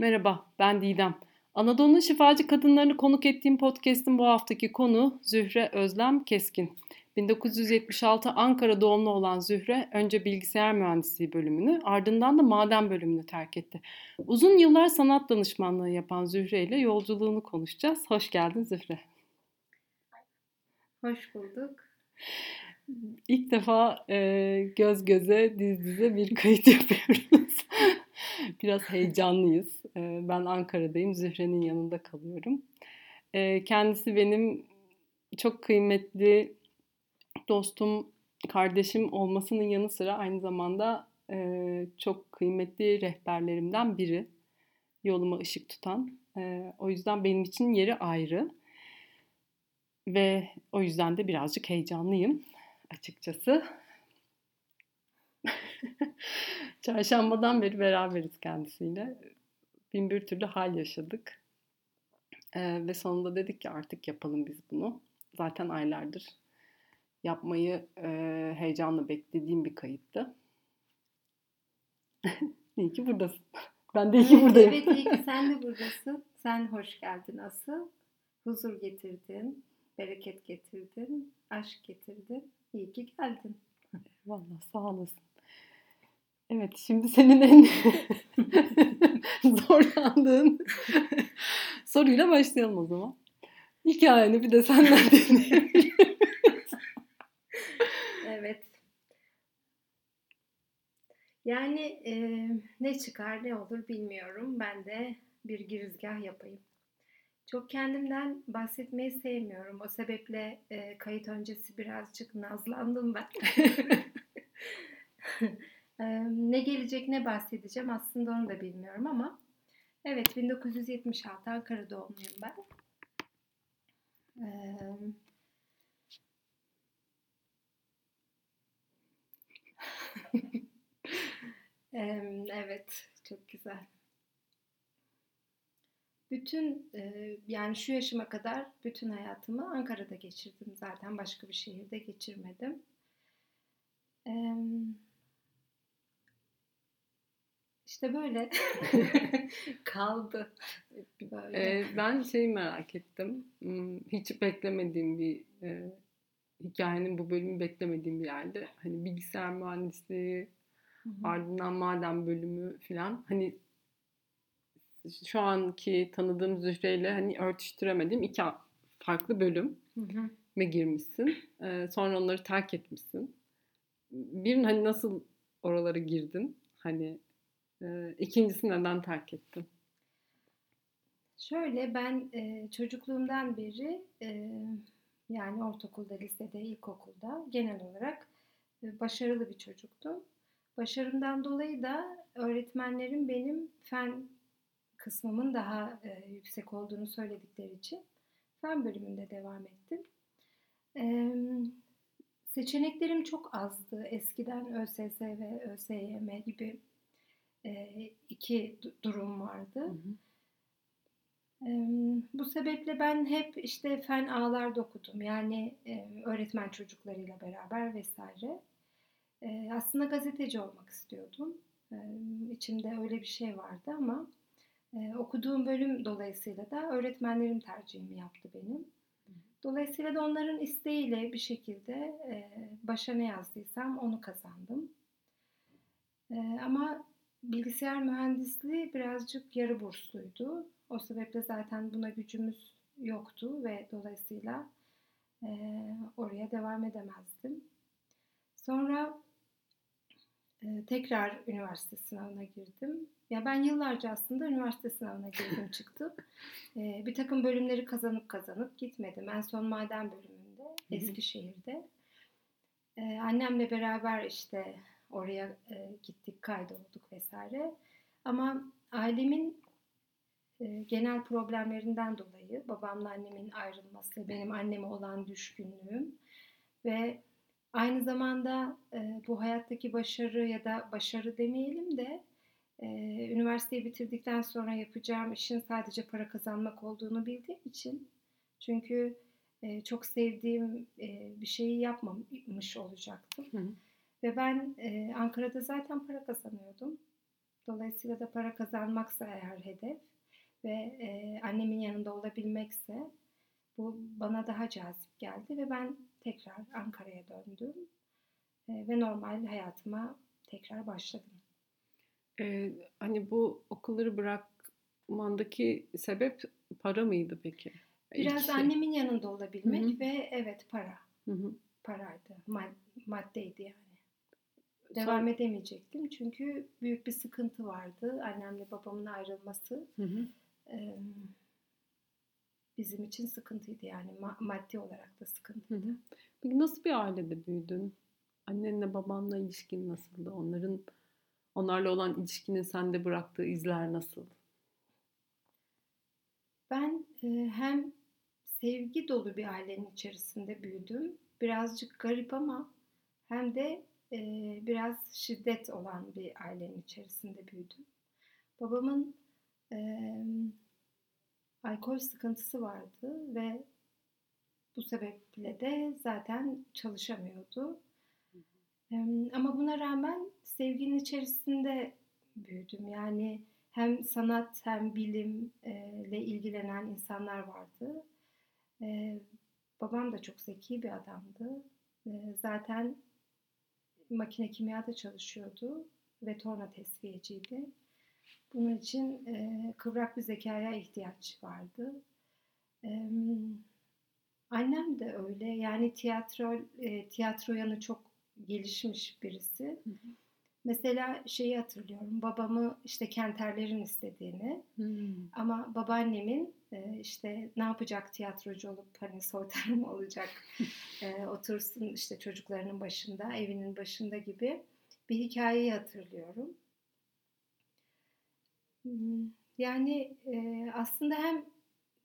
Merhaba, ben Didem. Anadolu'nun şifacı kadınlarını konuk ettiğim podcast'in bu haftaki konu Zühre Özlem Keskin. 1976 Ankara doğumlu olan Zühre önce bilgisayar mühendisliği bölümünü ardından da maden bölümünü terk etti. Uzun yıllar sanat danışmanlığı yapan Zühre ile yolculuğunu konuşacağız. Hoş geldin Zühre. Hoş bulduk. İlk defa e, göz göze, diz dize bir kayıt yapıyoruz. Biraz heyecanlıyız. E, ben Ankara'dayım, Zühre'nin yanında kalıyorum. E, kendisi benim çok kıymetli dostum, kardeşim olmasının yanı sıra aynı zamanda e, çok kıymetli rehberlerimden biri. Yoluma ışık tutan. E, o yüzden benim için yeri ayrı. Ve o yüzden de birazcık heyecanlıyım açıkçası. Çarşambadan beri beraberiz kendisiyle. Bin bir türlü hal yaşadık. Ee, ve sonunda dedik ki artık yapalım biz bunu. Zaten aylardır yapmayı e, heyecanla beklediğim bir kayıttı. iyi ki buradasın. Ben de iyi ki buradayım. Evet iyi ki sen de buradasın. Sen hoş geldin asıl. Huzur getirdin, bereket getirdin, aşk getirdin. İyi ki geldin. Vallahi sağ olasın. Evet şimdi senin en zorlandığın soruyla başlayalım o zaman. Hikayeni bir de senden dinleyelim. evet. Yani e, ne çıkar ne olur bilmiyorum. Ben de bir girizgah yapayım. Çok kendimden bahsetmeyi sevmiyorum. O sebeple e, kayıt öncesi birazcık nazlandım ben. Ne gelecek ne bahsedeceğim aslında onu da bilmiyorum ama evet 1976 Ankara doğumluyum ben. Evet çok güzel. Bütün yani şu yaşıma kadar bütün hayatımı Ankara'da geçirdim zaten başka bir şehirde geçirmedim. İşte böyle kaldı. Böyle. Ee, ben şeyi merak ettim. Hiç beklemediğim bir e, hikayenin bu bölümü beklemediğim bir yerde. Hani bilgisayar mühendisliği, Hı-hı. ardından maden bölümü falan. Hani şu anki tanıdığım Zühre ile hani örtüştüremediğim iki farklı bölüm ve girmişsin. Ee, sonra onları terk etmişsin. Bir hani nasıl oralara girdin? Hani e, neden terk ettin? Şöyle ben e, çocukluğumdan beri e, yani ortaokulda, lisede, ilkokulda genel olarak e, başarılı bir çocuktum. Başarımdan dolayı da öğretmenlerim benim fen kısmımın daha e, yüksek olduğunu söyledikleri için fen bölümünde devam ettim. E, seçeneklerim çok azdı. Eskiden ÖSS ve ÖSYM gibi e, iki durum vardı. Hı hı. Bu sebeple ben hep işte fen ağlarda okudum. Yani e, öğretmen çocuklarıyla beraber vesaire. E, aslında gazeteci olmak istiyordum. İçimde öyle bir şey vardı ama okuduğum bölüm dolayısıyla da öğretmenlerim tercihimi yaptı benim. Dolayısıyla da onların isteğiyle bir şekilde başa ne yazdıysam onu kazandım. Ama bilgisayar mühendisliği birazcık yarı bursluydu. O sebeple zaten buna gücümüz yoktu ve dolayısıyla e, oraya devam edemezdim. Sonra e, tekrar üniversite sınavına girdim ya ben yıllarca aslında üniversite sınavına girdim çıktım. Ee, bir takım bölümleri kazanıp kazanıp gitmedim. En son maden bölümünde Eskişehir'de. Ee, annemle beraber işte oraya e, gittik, kaydolduk vesaire. Ama ailemin e, genel problemlerinden dolayı babamla annemin ayrılması, benim anneme olan düşkünlüğüm ve aynı zamanda e, bu hayattaki başarı ya da başarı demeyelim de e, üniversiteyi bitirdikten sonra yapacağım işin sadece para kazanmak olduğunu bildiğim için çünkü e, çok sevdiğim e, bir şeyi yapmamış olacaktım. Hı. Ve ben e, Ankara'da zaten para kazanıyordum. Dolayısıyla da para kazanmaksa eğer hedef ve e, annemin yanında olabilmekse bu bana daha cazip geldi ve ben tekrar Ankara'ya döndüm e, ve normal hayatıma tekrar başladım. Ee, hani bu okulları bırakmandaki sebep para mıydı peki? Biraz İlk- annemin yanında olabilmek Hı hı. ve evet para. Hı hı. Paraydı. mad- maddeydi yani. Devam edemeyecektim çünkü büyük bir sıkıntı vardı. Annemle babamın ayrılması Hı hı. e, bizim için sıkıntıydı yani Ma- maddi olarak da Hı sıkıntıydı. hı. Peki nasıl bir ailede büyüdün? Annenle babanla ilişkin nasıldı? Onların onlarla olan ilişkinin sende bıraktığı izler nasıl? Ben e, hem sevgi dolu bir ailenin içerisinde büyüdüm. Birazcık garip ama hem de e, biraz şiddet olan bir ailenin içerisinde büyüdüm. Babamın e, alkol sıkıntısı vardı ve bu sebeple de zaten çalışamıyordu. E, ama buna rağmen sevginin içerisinde büyüdüm. Yani hem sanat hem bilimle ilgilenen insanlar vardı. Babam da çok zeki bir adamdı. Zaten makine kimyada çalışıyordu ve torna tesviyeciydi. Bunun için e, kıvrak bir zekaya ihtiyaç vardı. E, annem de öyle. Yani tiyatro e, tiyatro yanı çok gelişmiş birisi. Hı hı. Mesela şeyi hatırlıyorum. Babamı işte Kenterlerin istediğini Hmm. ama babaannemin e, işte ne yapacak tiyatrocu olup hani soytarı mı olacak e, otursun işte çocuklarının başında evinin başında gibi bir hikayeyi hatırlıyorum. Hmm, Yani e, aslında hem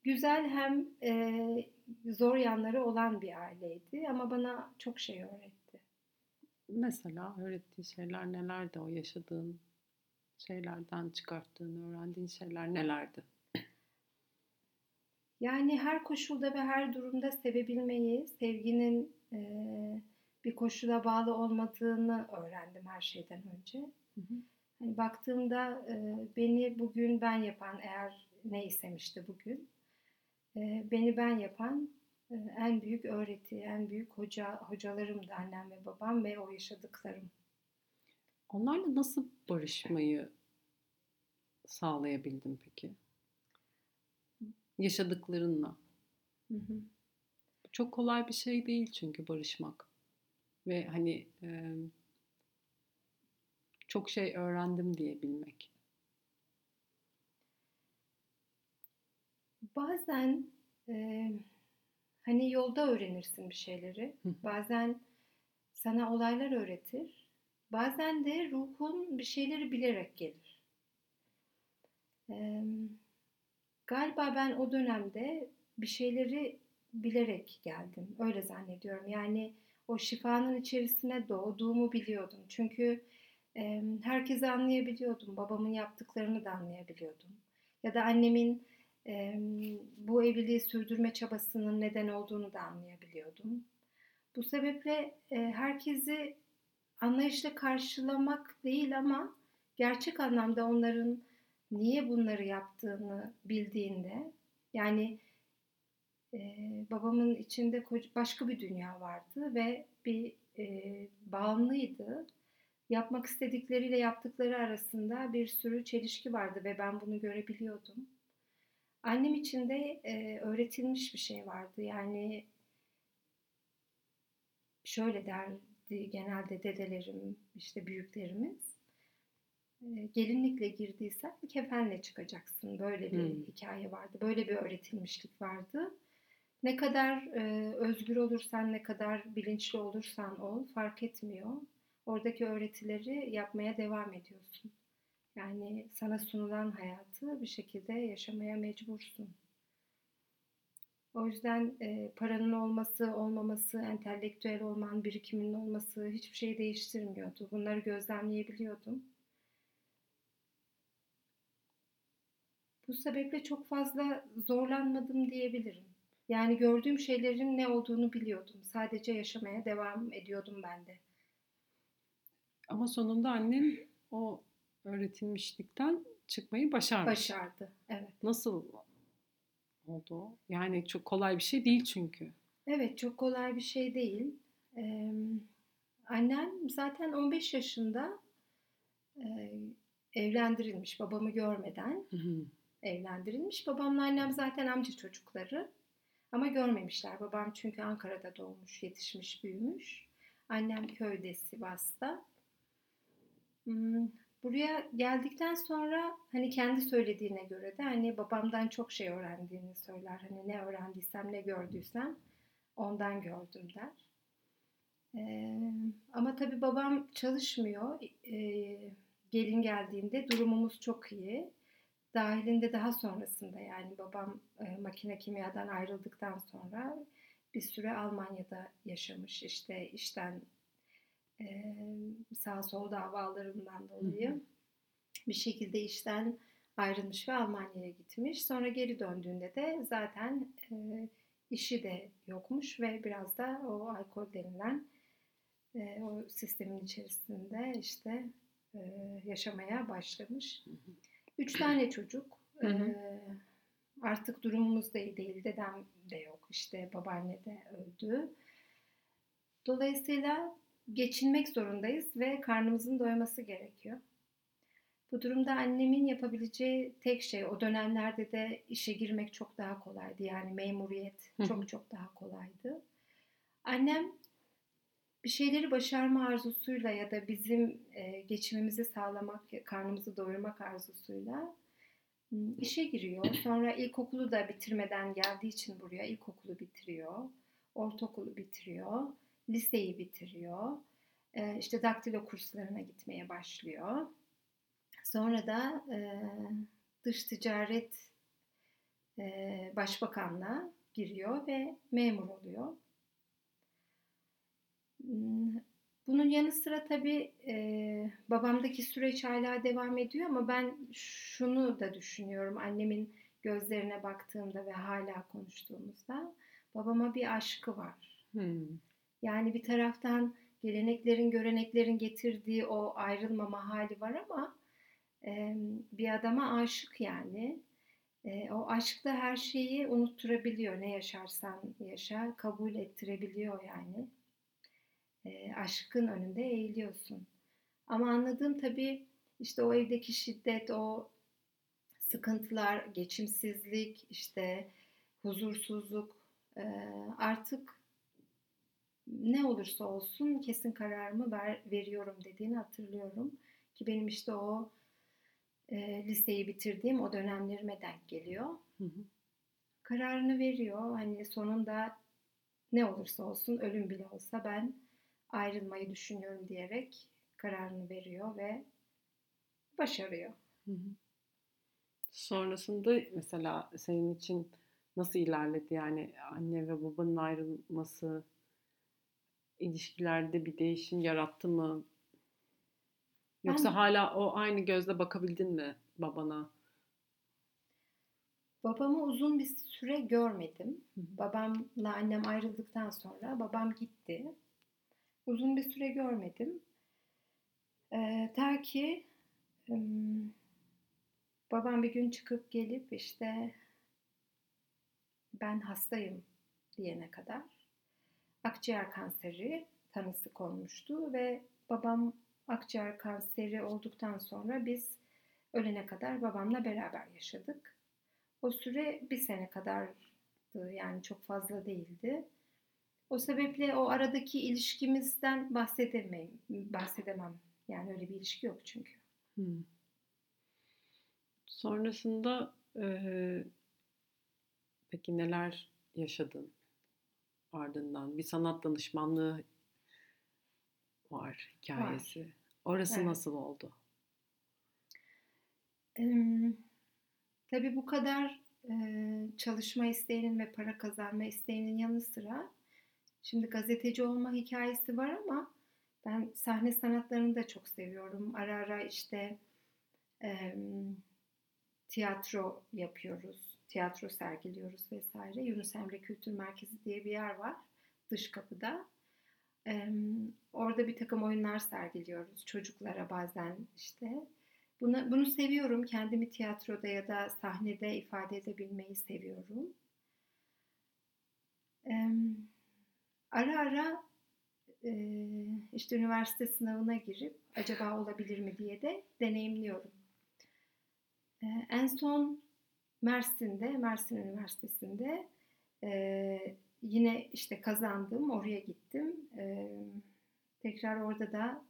güzel hem e, zor yanları olan bir aileydi ama bana çok şey öğretti. Mesela öğrettiği şeyler nelerdi? O yaşadığın şeylerden çıkarttığın, öğrendiğin şeyler nelerdi? Yani her koşulda ve her durumda sevebilmeyi, sevginin e, bir koşula bağlı olmadığını öğrendim her şeyden önce. Hı hı. Hani baktığımda e, beni bugün ben yapan eğer neysem işte bugün e, beni ben yapan e, en büyük öğreti, en büyük hoca hocalarım da annem ve babam ve o yaşadıklarım. Onlarla nasıl barışmayı sağlayabildin peki? Yaşadıklarınla. Hı hı. Çok kolay bir şey değil çünkü barışmak. Ve hani e, çok şey öğrendim diyebilmek. Bazen e, hani yolda öğrenirsin bir şeyleri. Hı. Bazen sana olaylar öğretir. Bazen de ruhun bir şeyleri bilerek gelir. E, galiba ben o dönemde bir şeyleri bilerek geldim. Öyle zannediyorum. Yani o şifanın içerisine doğduğumu biliyordum. Çünkü e, herkesi anlayabiliyordum. Babamın yaptıklarını da anlayabiliyordum. Ya da annemin e, bu evliliği sürdürme çabasının neden olduğunu da anlayabiliyordum. Bu sebeple e, herkesi anlayışla karşılamak değil ama gerçek anlamda onların niye bunları yaptığını bildiğinde yani e, babamın içinde başka bir dünya vardı ve bir e, bağımlıydı. Yapmak istedikleriyle yaptıkları arasında bir sürü çelişki vardı ve ben bunu görebiliyordum. Annem için de e, öğretilmiş bir şey vardı. Yani şöyle derdi genelde dedelerim, işte büyüklerimiz. E, gelinlikle girdiysen kefenle çıkacaksın. Böyle bir Hmm. hikaye vardı. Böyle bir öğretilmişlik vardı. Ne kadar e, özgür olursan, ne kadar bilinçli olursan ol fark etmiyor. Oradaki öğretileri yapmaya devam ediyorsun. Yani sana sunulan hayatı bir şekilde yaşamaya mecbursun. O yüzden e, paranın olması, olmaması, entelektüel olman, birikiminin olması hiçbir şey değiştirmiyordu. Bunları gözlemleyebiliyordum. Bu sebeple çok fazla zorlanmadım diyebilirim. Yani gördüğüm şeylerin ne olduğunu biliyordum. Sadece yaşamaya devam ediyordum ben de. Ama sonunda annen o öğretilmişlikten çıkmayı başarmış. Başardı, evet. Nasıl oldu o? Yani çok kolay bir şey değil çünkü. Evet, çok kolay bir şey değil. Ee, annem zaten 15 yaşında e, evlendirilmiş, babamı görmeden Hı hı. Evlendirilmiş. Babamla annem zaten amca çocukları ama görmemişler. Babam çünkü Ankara'da doğmuş, yetişmiş, büyümüş. Annem köyde, Sivas'ta. Hmm, Buraya geldikten sonra hani kendi söylediğine göre de hani babamdan çok şey öğrendiğini söyler. Hani ne öğrendiysem, ne gördüysem ondan gördüm der. Ee, ama tabii babam çalışmıyor. Ee, gelin geldiğinde durumumuz çok iyi. Dahilinde daha sonrasında yani babam e, makine kimyadan ayrıldıktan sonra bir süre Almanya'da yaşamış. İşte işten e, sağ sol davalarından dolayı Hı bir şekilde işten ayrılmış ve Almanya'ya gitmiş. Sonra geri döndüğünde de zaten e, işi de yokmuş ve biraz da o alkol denilen e, o sistemin içerisinde işte e, yaşamaya başlamış. Hı hı. Üç tane çocuk. Hı hı. E, artık durumumuz da iyi değil. Dedem de yok. İşte babaanne de öldü. Dolayısıyla geçinmek zorundayız ve karnımızın doyması gerekiyor. Bu durumda annemin yapabileceği tek şey o dönemlerde de işe girmek çok daha kolaydı. Yani memuriyet çok çok daha kolaydı. Annem bir şeyleri başarma arzusuyla ya da bizim e, geçimimizi sağlamak, karnımızı doyurmak arzusuyla işe giriyor. Sonra ilkokulu da bitirmeden geldiği için buraya ilkokulu bitiriyor. Ortaokulu bitiriyor. Liseyi bitiriyor. E, işte daktilo kurslarına gitmeye başlıyor. Sonra da e, dış ticaret e, başbakanlığa giriyor ve memur oluyor. Hmm, Bunun yanı sıra tabii e, babamdaki süreç hala devam ediyor ama ben şunu da düşünüyorum annemin gözlerine baktığımda ve hala konuştuğumuzda babama bir aşkı var. Hmm. Yani bir taraftan geleneklerin, göreneklerin getirdiği o ayrılmama hali var ama e, bir adama aşık yani. E, o aşk da her şeyi unutturabiliyor. Ne yaşarsan yaşa, kabul ettirebiliyor yani. E, aşkın önünde eğiliyorsun. Ama anladığım tabii işte o evdeki şiddet, o sıkıntılar, geçimsizlik, işte huzursuzluk e, artık ne olursa olsun kesin kararımı ver, veriyorum dediğini hatırlıyorum. Ki benim işte o e, liseyi bitirdiğim o dönemlerime denk geliyor. Hı hı. Kararını veriyor. Hani sonunda ne olursa olsun ölüm bile olsa ben ayrılmayı düşünüyorum diyerek kararını veriyor ve başarıyor. Hı hı. Sonrasında mesela senin için nasıl ilerledi? Yani anne ve babanın ayrılması ilişkilerde bir değişim yarattı mı? Yoksa Ben hala o aynı gözle bakabildin mi babana? babamı uzun bir süre görmedim. Hı hı. Babamla annem ayrıldıktan sonra babam gitti. Uzun bir süre görmedim. Ee, ta ki ım, babam bir gün çıkıp gelip işte ben hastayım diyene kadar akciğer kanseri tanısı konmuştu ve babam akciğer kanseri olduktan sonra biz ölene kadar babamla beraber yaşadık. O süre bir sene kadardı yani çok fazla değildi. O sebeple o aradaki ilişkimizden bahsedemem, bahsedemem. Yani öyle bir ilişki yok çünkü. Hı. Sonrasında eee, peki neler yaşadın ardından? Bir sanat danışmanlığı var Var. hikayesi. Orası Evet. nasıl oldu? Em, tabii bu kadar e, çalışma isteğinin ve para kazanma isteğinin yanı sıra şimdi gazeteci olma hikayesi var ama ben sahne sanatlarını da çok seviyorum. Ara ara işte em, tiyatro yapıyoruz, tiyatro sergiliyoruz vesaire. Yunus Emre Kültür Merkezi diye bir yer var dış kapıda. Em, orada bir takım oyunlar sergiliyoruz çocuklara bazen işte. Buna, bunu seviyorum. Kendimi tiyatroda ya da sahnede ifade edebilmeyi seviyorum. Ee, ara ara e, işte üniversite sınavına girip acaba olabilir mi diye de deneyimliyorum. Ee, en son Mersin'de, Mersin Üniversitesi'nde e, yine işte kazandım, oraya gittim. E, tekrar orada da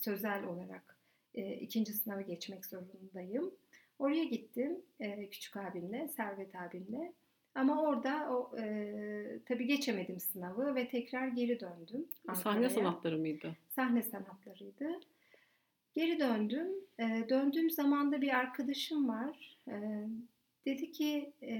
sözel olarak e, ikinci sınavı geçmek zorundayım. Oraya gittim e, küçük abimle, Servet abimle. Ama orada o e, tabii geçemedim sınavı ve tekrar geri döndüm. Sahne sanatları mıydı? Sahne sanatlarıydı. Geri döndüm. E, döndüğüm zaman da bir arkadaşım var. E, dedi ki e,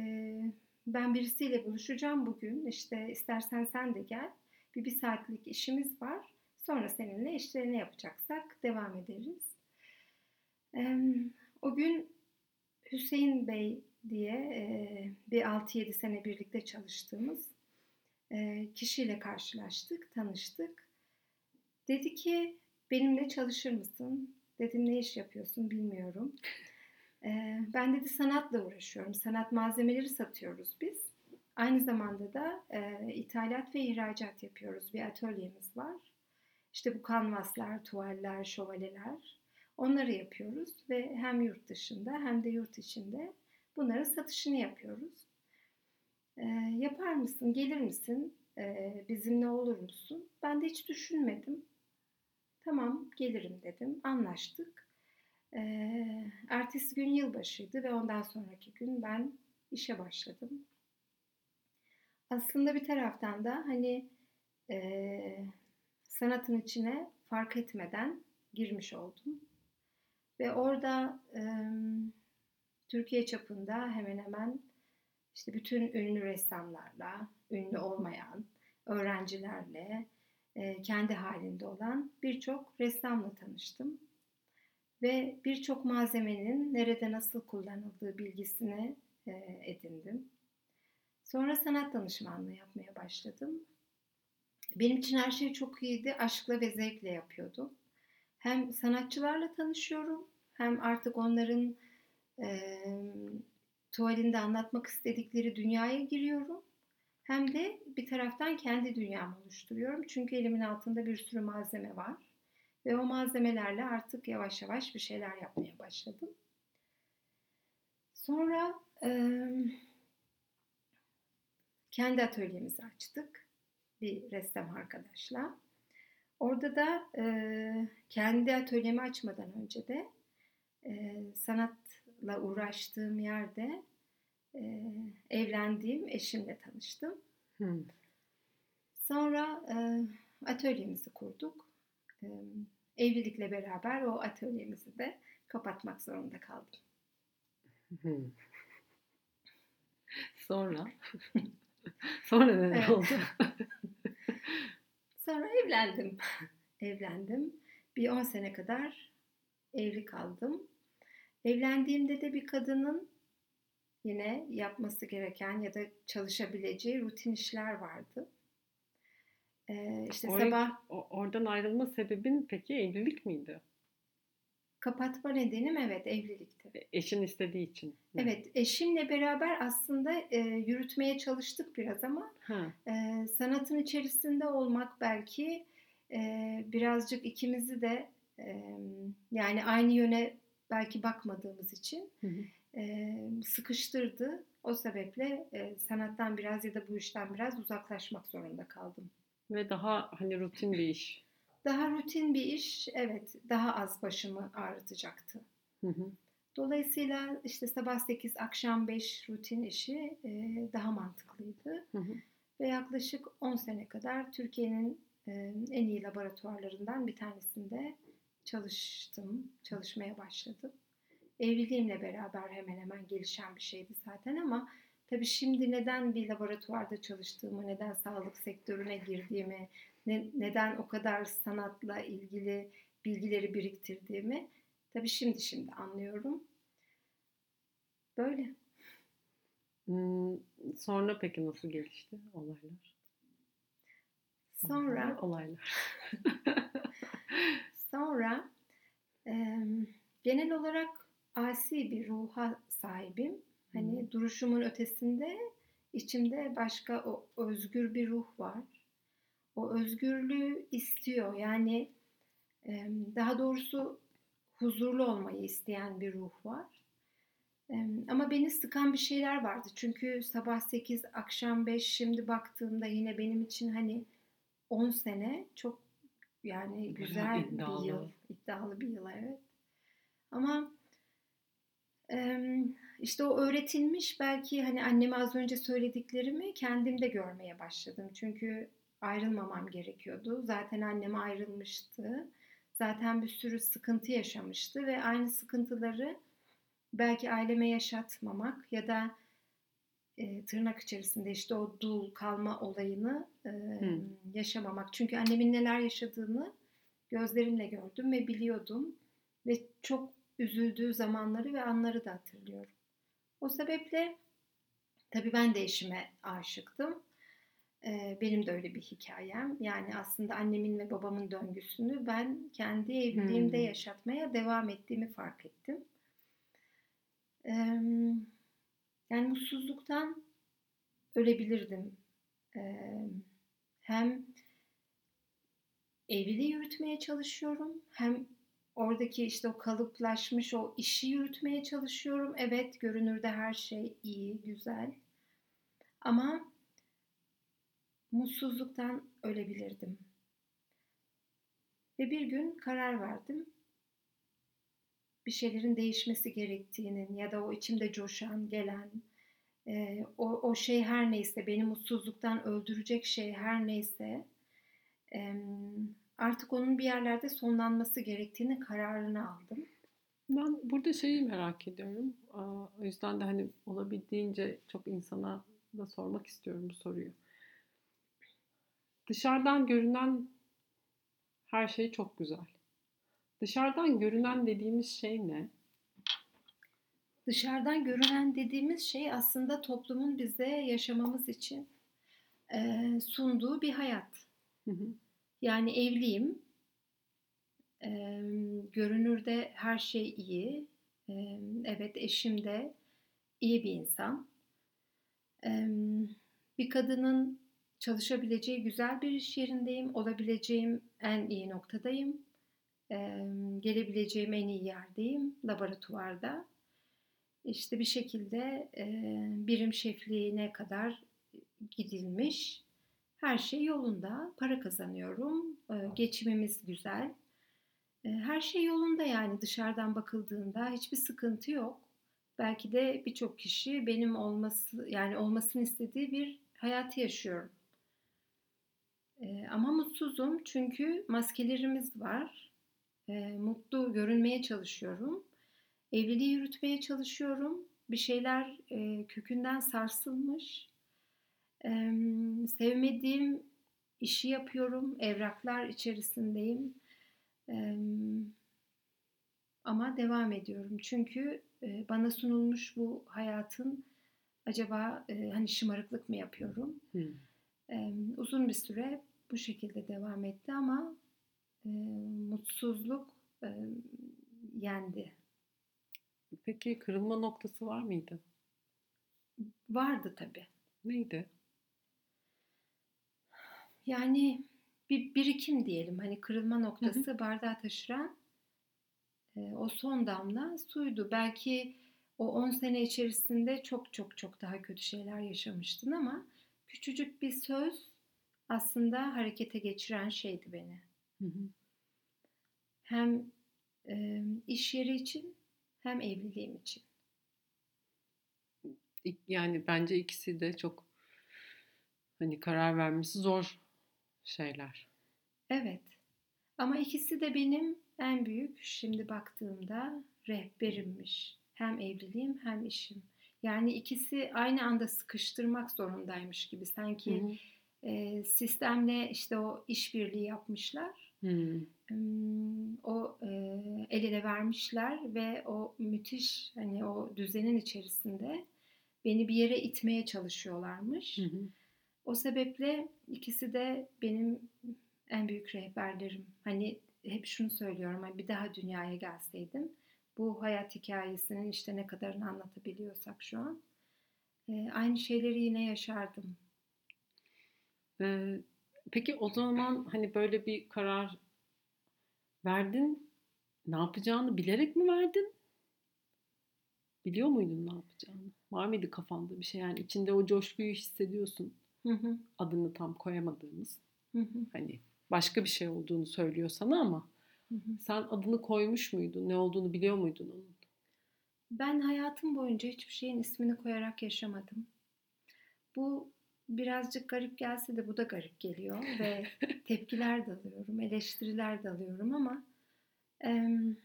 ben birisiyle buluşacağım bugün. İşte istersen sen de gel. Bir, bir saatlik işimiz var. Sonra seninle işte ne yapacaksak devam ederiz. E, o gün Hüseyin Bey diye bir 6-7 sene birlikte çalıştığımız kişiyle karşılaştık, tanıştık. Dedi ki benimle çalışır mısın? Dedim ne iş yapıyorsun bilmiyorum. Ben dedi sanatla uğraşıyorum. Sanat malzemeleri satıyoruz biz. Aynı zamanda da e, ithalat ve ihracat yapıyoruz. Bir atölyemiz var. İşte bu kanvaslar, tuvaller, şövalyeler onları yapıyoruz ve hem yurt dışında hem de yurt içinde bunların satışını yapıyoruz. E, yapar mısın, gelir misin, e, bizimle olur musun? Ben de hiç düşünmedim. Tamam gelirim dedim, anlaştık. E, ertesi gün yılbaşıydı ve ondan sonraki gün ben işe başladım. Aslında bir taraftan da hani e, sanatın içine fark etmeden girmiş oldum. Ve orada e, Türkiye çapında hemen hemen işte bütün ünlü ressamlarla, ünlü olmayan öğrencilerle, e, kendi halinde olan birçok ressamla tanıştım. Ve birçok malzemenin nerede nasıl kullanıldığı bilgisini e, edindim. Sonra sanat danışmanlığı yapmaya başladım. Benim için her şey çok iyiydi. Aşkla ve zevkle yapıyordum. Hem sanatçılarla tanışıyorum hem artık onların e, tuvalinde anlatmak istedikleri dünyaya giriyorum. Hem de bir taraftan kendi dünyamı oluşturuyorum. Çünkü elimin altında bir sürü malzeme var. Ve o malzemelerle artık yavaş yavaş bir şeyler yapmaya başladım. Sonra e, kendi atölyemizi açtık bir ressam arkadaşla. Orada da e, kendi atölyemi açmadan önce de e, sanatla uğraştığım yerde e, evlendiğim eşimle tanıştım. Hmm. Sonra e, atölyemizi kurduk. E, evlilikle beraber o atölyemizi de kapatmak zorunda kaldım. Hmm. Sonra? Sonra ne oldu? Sonra evlendim. evlendim. Bir 10 sene kadar evli kaldım. Evlendiğimde de bir kadının yine yapması gereken ya da çalışabileceği rutin işler vardı. Ee, işte Or- sabah oradan ayrılma sebebin peki evlilik miydi? Kapatma nedenim evet evlilikti. E, eşin istediği için. Mi? Evet eşimle beraber aslında e, yürütmeye çalıştık biraz ama e, sanatın içerisinde olmak belki e, birazcık ikimizi de e, yani aynı yöne belki bakmadığımız için hı hı. E, sıkıştırdı. O sebeple e, sanattan biraz ya da bu işten biraz uzaklaşmak zorunda kaldım. Ve daha hani rutin bir iş. Daha rutin bir iş, evet, daha az başımı ağrıtacaktı. Hı hı. Dolayısıyla işte sabah 8, akşam 5 rutin işi e, daha mantıklıydı. Hı hı. Ve yaklaşık 10 sene kadar Türkiye'nin e, en iyi laboratuvarlarından bir tanesinde çalıştım, çalışmaya başladım. Evliliğimle beraber hemen hemen gelişen bir şeydi zaten ama tabii şimdi neden bir laboratuvarda çalıştığımı, neden sağlık sektörüne girdiğimi, ne, neden o kadar sanatla ilgili bilgileri biriktirdiğimi tabii şimdi şimdi anlıyorum. Böyle. Hmm, sonra peki nasıl gelişti olaylar? Sonra olaylar. sonra e, genel olarak asi bir ruha sahibim. Hani Hı. duruşumun ötesinde içimde başka o özgür bir ruh var. O özgürlüğü istiyor. Yani e, daha doğrusu huzurlu olmayı isteyen bir ruh var. Ama beni sıkan bir şeyler vardı. Çünkü sabah 8, akşam 5 şimdi baktığımda yine benim için hani 10 sene çok yani güzel bir iddialı. yıl. iddialı bir yıl evet. Ama işte o öğretilmiş belki hani anneme az önce söylediklerimi kendimde görmeye başladım. Çünkü ayrılmamam gerekiyordu. Zaten annem ayrılmıştı. Zaten bir sürü sıkıntı yaşamıştı ve aynı sıkıntıları belki aileme yaşatmamak ya da e, tırnak içerisinde işte o dul kalma olayını e, Hı. yaşamamak. Çünkü annemin neler yaşadığını gözlerimle gördüm ve biliyordum ve çok üzüldüğü zamanları ve anları da hatırlıyorum. O sebeple tabii ben de eşime aşıktım. Ee, benim de öyle bir hikayem. Yani aslında annemin ve babamın döngüsünü ben kendi evliliğimde Hmm. yaşatmaya devam ettiğimi fark ettim. Ee, yani mutsuzluktan ölebilirdim. Hem evliliği yürütmeye çalışıyorum hem oradaki işte o kalıplaşmış o işi yürütmeye çalışıyorum. Evet görünürde her şey iyi, güzel. Ama mutsuzluktan ölebilirdim. Ve bir gün karar verdim. Bir şeylerin değişmesi gerektiğinin ya da o içimde coşan, gelen, e, o, o şey her neyse, beni mutsuzluktan öldürecek şey her neyse e, artık onun bir yerlerde sonlanması gerektiğini kararını aldım. Ben burada şeyi merak ediyorum. O yüzden de hani olabildiğince çok insana da sormak istiyorum bu soruyu. Dışarıdan görünen her şey çok güzel. Dışarıdan görünen dediğimiz şey ne? Dışarıdan görünen dediğimiz şey aslında toplumun bize yaşamamız için e, sunduğu bir hayat. Hı hı. Yani evliyim, e, görünürde her şey iyi, e, evet eşim de iyi bir insan. E, bir kadının çalışabileceği güzel bir iş yerindeyim, olabileceğim en iyi noktadayım, gelebileceğim en iyi yerdeyim, laboratuvarda. İşte bir şekilde birim şefliğine kadar gidilmiş. Her şey yolunda. Para kazanıyorum. geçimimiz güzel. Her şey yolunda yani dışarıdan bakıldığında hiçbir sıkıntı yok. Belki de birçok kişi benim olması yani olmasını istediği bir hayatı yaşıyorum. Ama mutsuzum çünkü maskelerimiz var. E, mutlu görünmeye çalışıyorum. Evliliği yürütmeye çalışıyorum. Bir şeyler e, kökünden sarsılmış. E, sevmediğim işi yapıyorum. Evraklar içerisindeyim. E, ama devam ediyorum. Çünkü e, bana sunulmuş bu hayatın acaba e, hani şımarıklık mı yapıyorum? Hı. E, uzun bir süre bu şekilde devam etti ama e, mutsuzluk e, yendi. Peki kırılma noktası var mıydı? Vardı tabii. Neydi? Yani bir birikim diyelim. Hani kırılma noktası bardağı taşıran e, o son damla suydu. Belki o 10 sene içerisinde çok çok çok daha kötü şeyler yaşamıştın ama küçücük bir söz aslında harekete geçiren şeydi beni. Hı hı. Hem e, iş yeri için hem evliliğim için. Yani bence ikisi de çok hani karar vermesi zor şeyler. Evet. Ama ikisi de benim en büyük şimdi baktığımda rehberimmiş. Hem evliliğim hem işim. Yani ikisi aynı anda sıkıştırmak zorundaymış gibi. Sanki Hı hı. e, sistemle işte o işbirliği yapmışlar. Hmm, O e, el ele vermişler ve o müthiş hani o düzenin içerisinde beni bir yere itmeye çalışıyorlarmış. Hı hı. O sebeple ikisi de benim en büyük rehberlerim. Hani hep şunu söylüyorum. Hani bir daha dünyaya gelseydim bu hayat hikayesinin işte ne kadarını anlatabiliyorsak şu an e, aynı şeyleri yine yaşardım. Ee, peki o zaman hani böyle bir karar verdin, ne yapacağını bilerek mi verdin? Biliyor muydun ne yapacağını? Var mıydı kafanda bir şey? Yani içinde o coşkuyu hissediyorsun. Hı hı. Adını tam koyamadığımız. Hı hı. Hani başka bir şey olduğunu söylüyor sana ama Hı hı. sen adını koymuş muydun? Ne olduğunu biliyor muydun onun? Ben hayatım boyunca hiçbir şeyin ismini koyarak yaşamadım. Bu birazcık garip gelse de bu da garip geliyor ve tepkiler de alıyorum, eleştiriler de alıyorum ama em,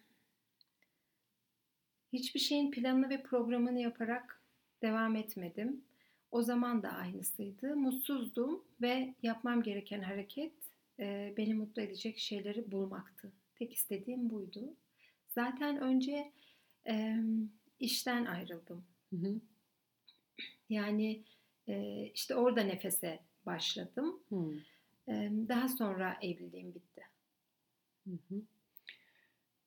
hiçbir şeyin planını ve programını yaparak devam etmedim. O zaman da aynısıydı. Mutsuzdum ve yapmam gereken hareket e, beni mutlu edecek şeyleri bulmaktı. Tek istediğim buydu. Zaten önce e, işten ayrıldım. Hı hı. Yani e, işte orada nefese başladım. Hı. E, daha sonra evliliğim bitti. Hı hı.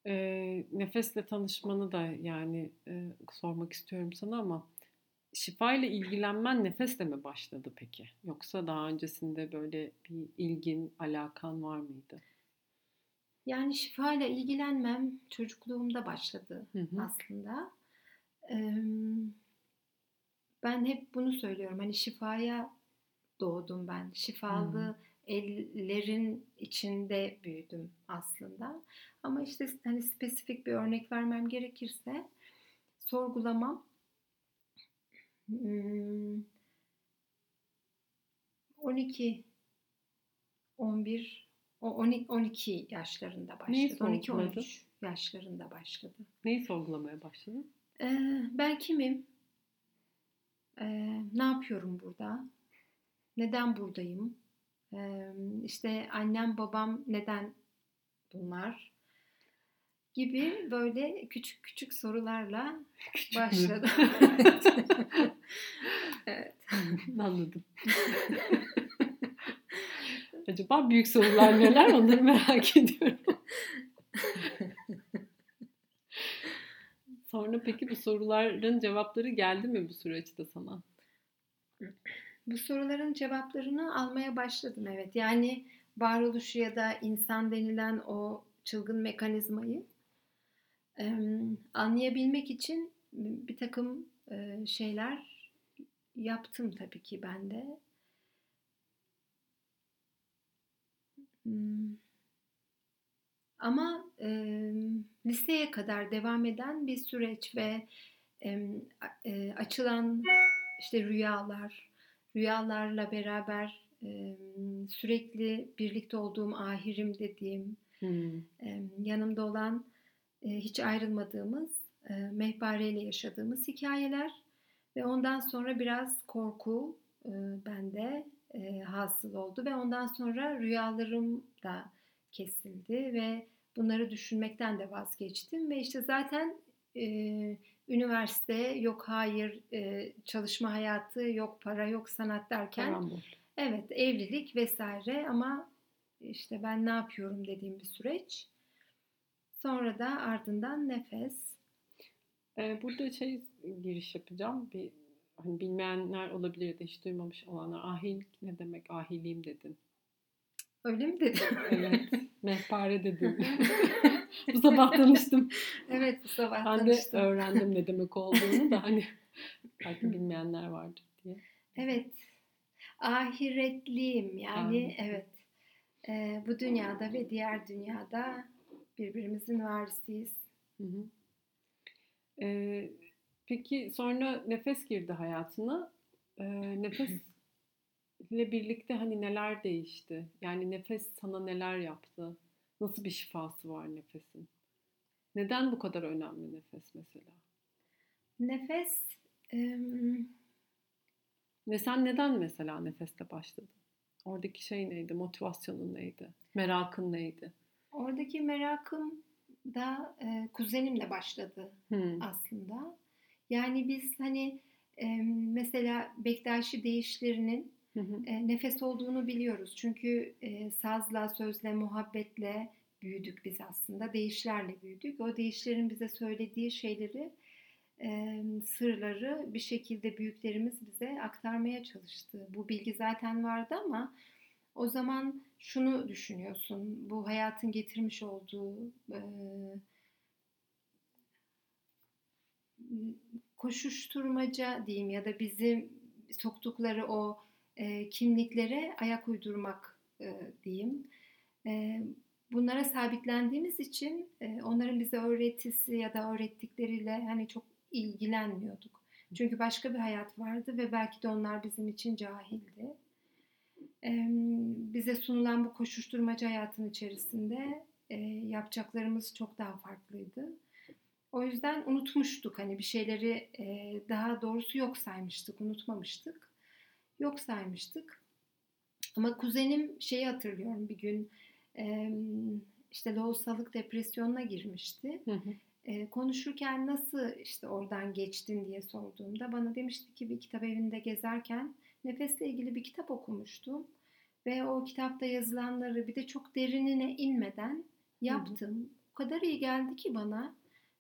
Ee, nefesle tanışmanı da yani e, sormak istiyorum sana ama şifa ile ilgilenmen nefesle mi başladı peki? Yoksa daha öncesinde böyle bir ilgin, alakan var mıydı? Yani şifayla ilgilenmem çocukluğumda başladı Hı hı. aslında. E, ben hep bunu söylüyorum. Hani şifaya doğdum ben. Şifalı ellerin içinde büyüdüm aslında. Ama işte hani spesifik bir örnek vermem gerekirse sorgulamam hmm, 12 11 o 12, 12 yaşlarında Neyi başladı. 12 sorguladın? 13 yaşlarında başladı. Neyi sorgulamaya başladın? Ee, ben kimim? Ee, ne yapıyorum burada? Neden buradayım? Ee, işte annem babam neden bunlar? Gibi böyle küçük küçük sorularla Küçük başladım. evet. Anladım. Acaba büyük sorular neler onları merak ediyorum. Sonra peki bu soruların cevapları geldi mi bu süreçte sana? Bu soruların cevaplarını almaya başladım evet. Yani varoluşu ya da insan denilen o çılgın mekanizmayı e, anlayabilmek için bir takım e, şeyler yaptım tabii ki ben de. Hmm. Ama e, liseye kadar devam eden bir süreç ve e, e, açılan işte rüyalar, rüyalarla beraber e, sürekli birlikte olduğum ahirim dediğim, Hmm. e, yanımda olan e, hiç ayrılmadığımız e, mehpareyle yaşadığımız hikayeler ve ondan sonra biraz korku e, bende e, hasıl oldu ve ondan sonra rüyalarım da kesildi ve bunları düşünmekten de vazgeçtim ve işte zaten e, üniversite yok hayır e, çalışma hayatı yok para yok sanat derken Karambol. evet evlilik vesaire ama işte ben ne yapıyorum dediğim bir süreç. Sonra da ardından nefes. Ee, burada şey giriş yapacağım. Bir hani bilmeyenler olabilir da hiç duymamış olanlar. Ahilik ne demek? Ahiliyim dedin. Öyle mi dedim? Evet. Mehpare dedin. bu sabah tanıştım. evet bu sabah Ben de tanıştım. öğrendim ne demek olduğunu da hani belki bilmeyenler vardır diye. Evet. Ahiretliyim yani Ahiretli. evet. Ee, bu dünyada ve diğer dünyada birbirimizin varisiyiz. Hı hı. Ee, peki sonra nefes girdi hayatına. Ee, nefesle birlikte hani neler değişti? Yani nefes sana neler yaptı? Nasıl bir şifası var nefesin? Neden bu kadar önemli nefes mesela? Nefes em, Ve sen neden mesela nefeste başladın? Oradaki şey neydi? Motivasyonun neydi? Merakın neydi? oradaki merakım da e, kuzenimle başladı Hmm. aslında. Yani biz hani em, mesela Bektaşi deyişlerinin E, nefes olduğunu biliyoruz. Çünkü e, sazla, sözle, muhabbetle büyüdük biz aslında. Değişlerle büyüdük. O değişlerin bize söylediği şeyleri, e, sırları bir şekilde büyüklerimiz bize aktarmaya çalıştı. Bu bilgi zaten vardı ama o zaman şunu düşünüyorsun. Bu hayatın getirmiş olduğu e, koşuşturmaca diyeyim ya da bizim soktukları o e, kimliklere ayak uydurmak e, diyeyim. E, bunlara sabitlendiğimiz için e, onların bize öğretisi ya da öğrettikleriyle hani çok ilgilenmiyorduk. Çünkü başka bir hayat vardı ve belki de onlar bizim için cahildi. E, bize sunulan bu koşuşturmaca hayatın içerisinde e, yapacaklarımız çok daha farklıydı. O yüzden unutmuştuk hani bir şeyleri e, daha doğrusu yok saymıştık, unutmamıştık. Yok saymıştık. Ama kuzenim şeyi hatırlıyorum bir gün e, işte lohusalık depresyonuna girmişti. Hı hı. E, konuşurken nasıl işte oradan geçtin diye sorduğumda bana demişti ki bir kitap evinde gezerken nefesle ilgili bir kitap okumuştum. Ve o kitapta yazılanları bir de çok derinine inmeden yaptım. Hı hı. O kadar iyi geldi ki bana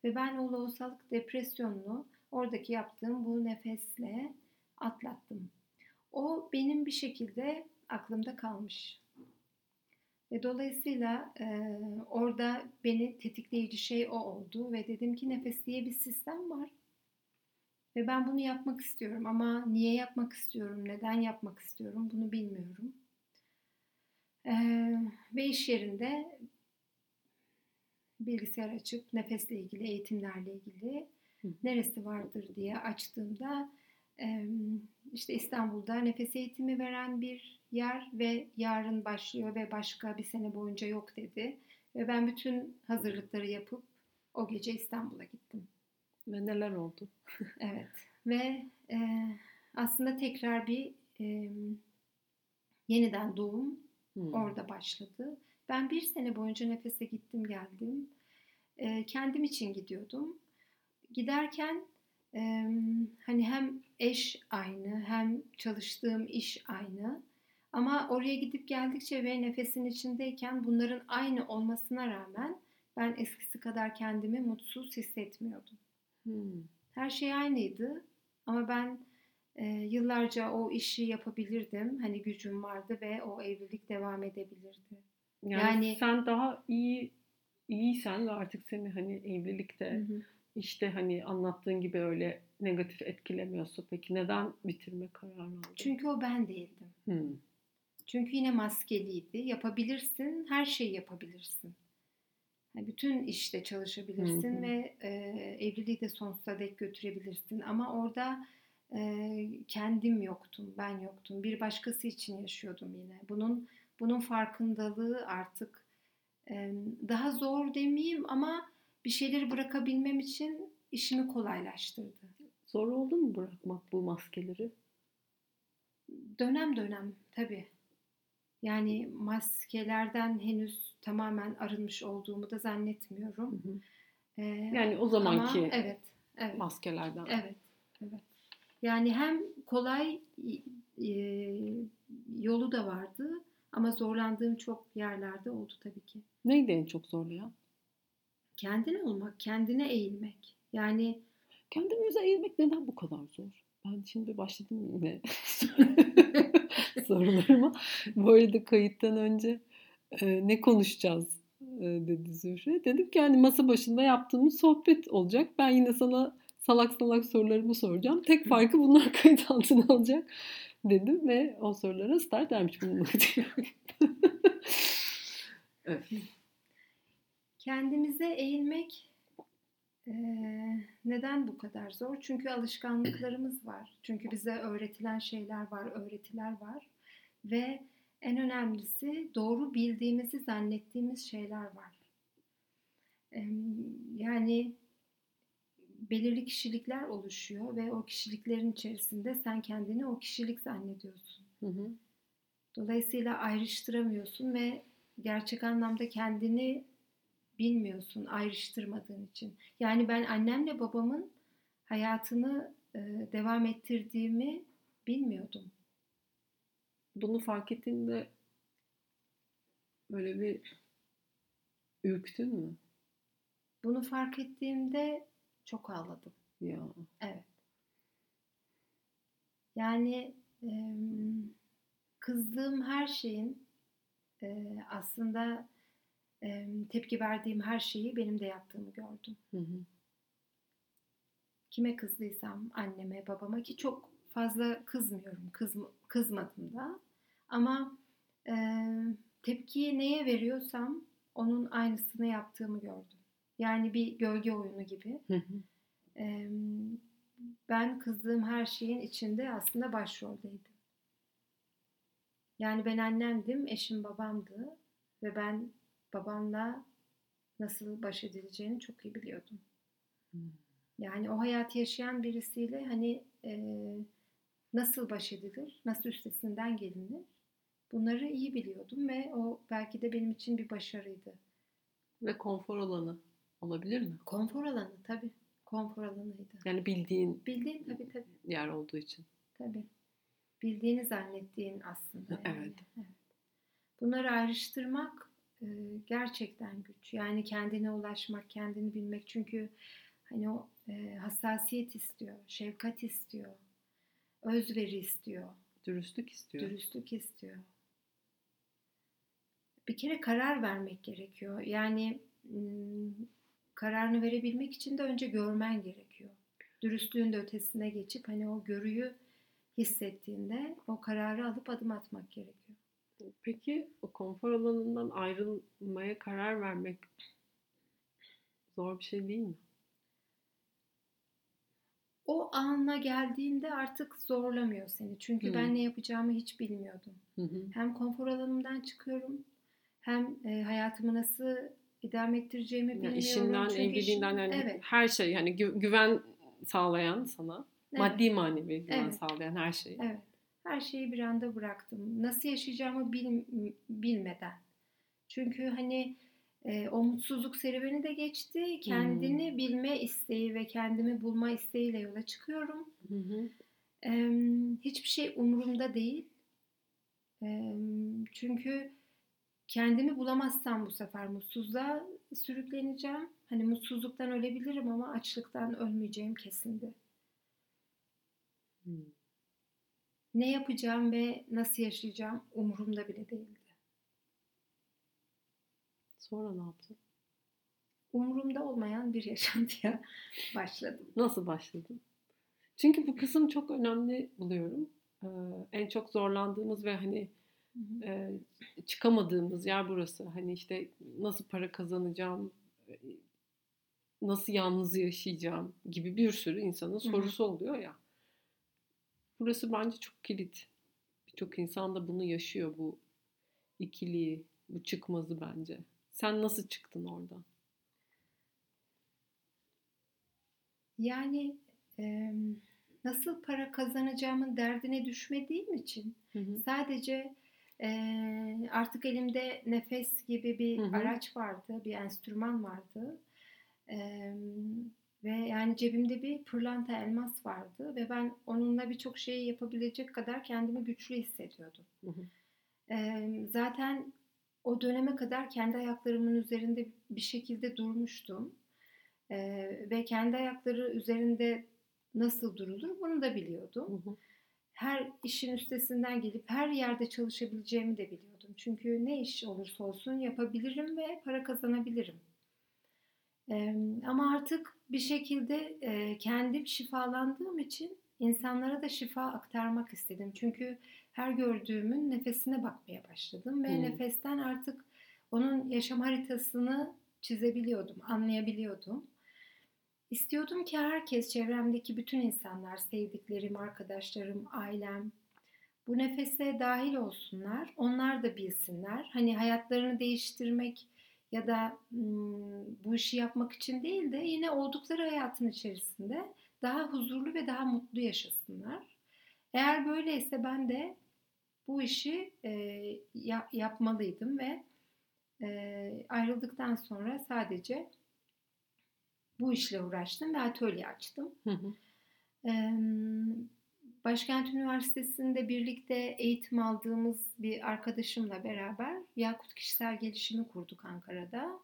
ve ben o lohusalık depresyonunu oradaki yaptığım bu nefesle atlattım. O benim bir şekilde aklımda kalmış. Ve dolayısıyla e, orada beni tetikleyici şey o oldu ve dedim ki nefes diye bir sistem var. Ve ben bunu yapmak istiyorum ama niye yapmak istiyorum, neden yapmak istiyorum bunu bilmiyorum. Ee, ve iş yerinde bilgisayar açıp nefesle ilgili, eğitimlerle ilgili neresi vardır diye açtığımda işte İstanbul'da nefes eğitimi veren bir yer ve yarın başlıyor ve başka bir sene boyunca yok dedi. Ve ben bütün hazırlıkları yapıp o gece İstanbul'a gittim. Ve neler oldu? evet ve e, aslında tekrar bir e, yeniden doğum hmm. orada başladı. Ben bir sene boyunca nefese gittim geldim. E, kendim için gidiyordum. Giderken e, hani hem eş aynı hem çalıştığım iş aynı. Ama oraya gidip geldikçe ve nefesin içindeyken bunların aynı olmasına rağmen ben eskisi kadar kendimi mutsuz hissetmiyordum. Hmm. Her şey aynıydı ama ben e, yıllarca o işi yapabilirdim. Hani gücüm vardı ve o evlilik devam edebilirdi. Yani, yani sen daha iyi iyiysen ve artık seni hani evlilikte hı hı. İşte hani anlattığın gibi öyle negatif etkilemiyorsa peki neden bitirme kararı aldın? Çünkü o ben değildim. Hı. Çünkü yine maskeliydi. Yapabilirsin, her şeyi yapabilirsin. Yani bütün işte çalışabilirsin hı. ve e, evliliği de sonsuza dek götürebilirsin. Ama orada e, kendim yoktum, ben yoktum. Bir başkası için yaşıyordum yine. Bunun bunun farkındalığı artık daha zor demeyeyim ama bir şeyleri bırakabilmem için işimi kolaylaştırdı. Zor oldu mu bırakmak bu maskeleri? Dönem dönem tabii. Yani maskelerden henüz tamamen arınmış olduğumu da zannetmiyorum. Hı hı. Ee, yani o zamanki ama, evet, evet, maskelerden. Evet, evet. Yani hem kolay e, yolu da vardı ama zorlandığım çok yerlerde oldu tabii ki. Neydi en çok zorlayan? Kendine olmak, kendine eğilmek. Yani kendimize eğilmek neden bu kadar zor? Ben şimdi başladım yine sorularıma. Bu arada kayıttan önce e, ne konuşacağız e, dedi Zühre. Dedim ki hani masa başında yaptığımız sohbet olacak. Ben yine sana salak salak sorularımı soracağım. Tek farkı bunlar kayıt altına alacak dedim ve o sorulara start vermiş bulunmak evet. Kendimize eğilmek e, neden bu kadar zor? Çünkü alışkanlıklarımız var. Çünkü bize öğretilen şeyler var, öğretiler var. Ve en önemlisi doğru bildiğimizi zannettiğimiz şeyler var. E, yani belirli kişilikler oluşuyor ve o kişiliklerin içerisinde sen kendini o kişilik zannediyorsun. Hı hı. Dolayısıyla ayrıştıramıyorsun ve gerçek anlamda kendini bilmiyorsun ayrıştırmadığın için. Yani ben annemle babamın hayatını e, devam ettirdiğimi bilmiyordum. Bunu fark ettiğinde böyle bir Ürktün mü? Bunu fark ettiğimde çok ağladım. Ya. Evet. Yani kızdığım her şeyin e, aslında tepki verdiğim her şeyi benim de yaptığımı gördüm. Hı hı. Kime kızdıysam anneme, babama ki çok fazla kızmıyorum, kız, kızmadım da. Ama e, tepkiyi neye veriyorsam onun aynısını yaptığımı gördüm. Yani bir gölge oyunu gibi. Hı hı. E, ben kızdığım her şeyin içinde aslında başroldeydim. Yani ben annemdim, eşim babamdı ve ben babamla nasıl baş edileceğini çok iyi biliyordum. Hı. Yani o hayatı yaşayan birisiyle hani e, nasıl baş edilir, nasıl üstesinden gelinir bunları iyi biliyordum ve o belki de benim için bir başarıydı. Ve konfor alanı olabilir mi? Konfor alanı tabii. Konfor alanıydı. Yani bildiğin Bildiğin tabii tabii. yer olduğu için. tabii. Bildiğini zannettiğin aslında. Yani. Evet. evet. Bunları ayrıştırmak gerçekten güç. Yani kendine ulaşmak, kendini bilmek. Çünkü hani o hassasiyet istiyor, şefkat istiyor, özveri istiyor, Dürüstlük istiyor. dürüstlük istiyor. Bir kere karar vermek gerekiyor. Yani kararını verebilmek için de önce görmen gerekiyor. Dürüstlüğün de ötesine geçip hani o görüyü hissettiğinde o kararı alıp adım atmak gerekiyor. Peki o konfor alanından ayrılmaya karar vermek zor bir şey değil mi? O ana geldiğinde artık zorlamıyor seni. Çünkü Hmm. ben ne yapacağımı hiç bilmiyordum. Hı hı. Hem konfor alanımdan çıkıyorum hem e, hayatımı nasıl idame ettireceğimi Yani bilmiyorum. işinden, Çünkü evliliğinden işim- yani evet, her şey yani gü- güven sağlayan sana, evet, maddi manevi güven Evet. sağlayan her şeyi. evet. Her şeyi bir anda bıraktım. Nasıl yaşayacağımı bil- bilmeden. Çünkü hani e, o mutsuzluk serüveni de geçti. Kendini Hmm. bilme isteği ve kendimi bulma isteğiyle yola çıkıyorum. Hı hı. Em, hiçbir şey umurumda değil. Em, çünkü kendimi bulamazsam bu sefer mutsuzluğa sürükleneceğim. Hani mutsuzluktan ölebilirim ama açlıktan ölmeyeceğim kesindi. Hı. Ne yapacağım ve nasıl yaşayacağım umurumda bile değildi. Sonra ne yaptın? Umurumda olmayan bir yaşantıya başladım. Nasıl başladın? Çünkü bu kısım çok önemli buluyorum. Ee, en çok zorlandığımız ve hani e, çıkamadığımız yer burası. Hani işte nasıl para kazanacağım, e, nasıl yalnız yaşayacağım gibi bir sürü insanın sorusu oluyor ya. Burası bence çok kilit. Birçok insan da bunu yaşıyor bu ikiliği, bu çıkmazı bence. Sen nasıl çıktın oradan? Yani em, nasıl para kazanacağımın derdine düşmediğim için Hı hı. Sadece eee, artık elimde nefes gibi bir Hı hı. araç vardı, bir enstrüman vardı. Eee, ve yani cebimde bir pırlanta elmas vardı ve ben onunla birçok şeyi yapabilecek kadar kendimi güçlü hissediyordum. Hı hı. Eee, zaten o döneme kadar kendi ayaklarımın üzerinde bir şekilde durmuştum. Eee, ve kendi ayakları üzerinde nasıl durulur bunu da biliyordum Hı hı. her işin üstesinden gelip her yerde çalışabileceğimi de biliyordum. Çünkü ne iş olursa olsun yapabilirim ve para kazanabilirim. Ee, ama artık bir şekilde e, kendim şifalandığım için insanlara da şifa aktarmak istedim. Çünkü her gördüğümün nefesine bakmaya başladım ve Hmm. nefesten artık onun yaşam haritasını çizebiliyordum, anlayabiliyordum. İstiyordum ki herkes, çevremdeki bütün insanlar, sevdiklerim, arkadaşlarım, ailem bu nefese dahil olsunlar. Onlar da bilsinler. Hani hayatlarını değiştirmek ya da bu işi yapmak için değil de yine oldukları hayatın içerisinde daha huzurlu ve daha mutlu yaşasınlar. Eğer böyleyse ben de bu işi ya- yapmalıydım ve ayrıldıktan sonra sadece bu işle uğraştım ve atölye açtım. Hı hı. Başkent Üniversitesi'nde birlikte eğitim aldığımız bir arkadaşımla beraber Yakut Kişisel Gelişimi kurduk Ankara'da.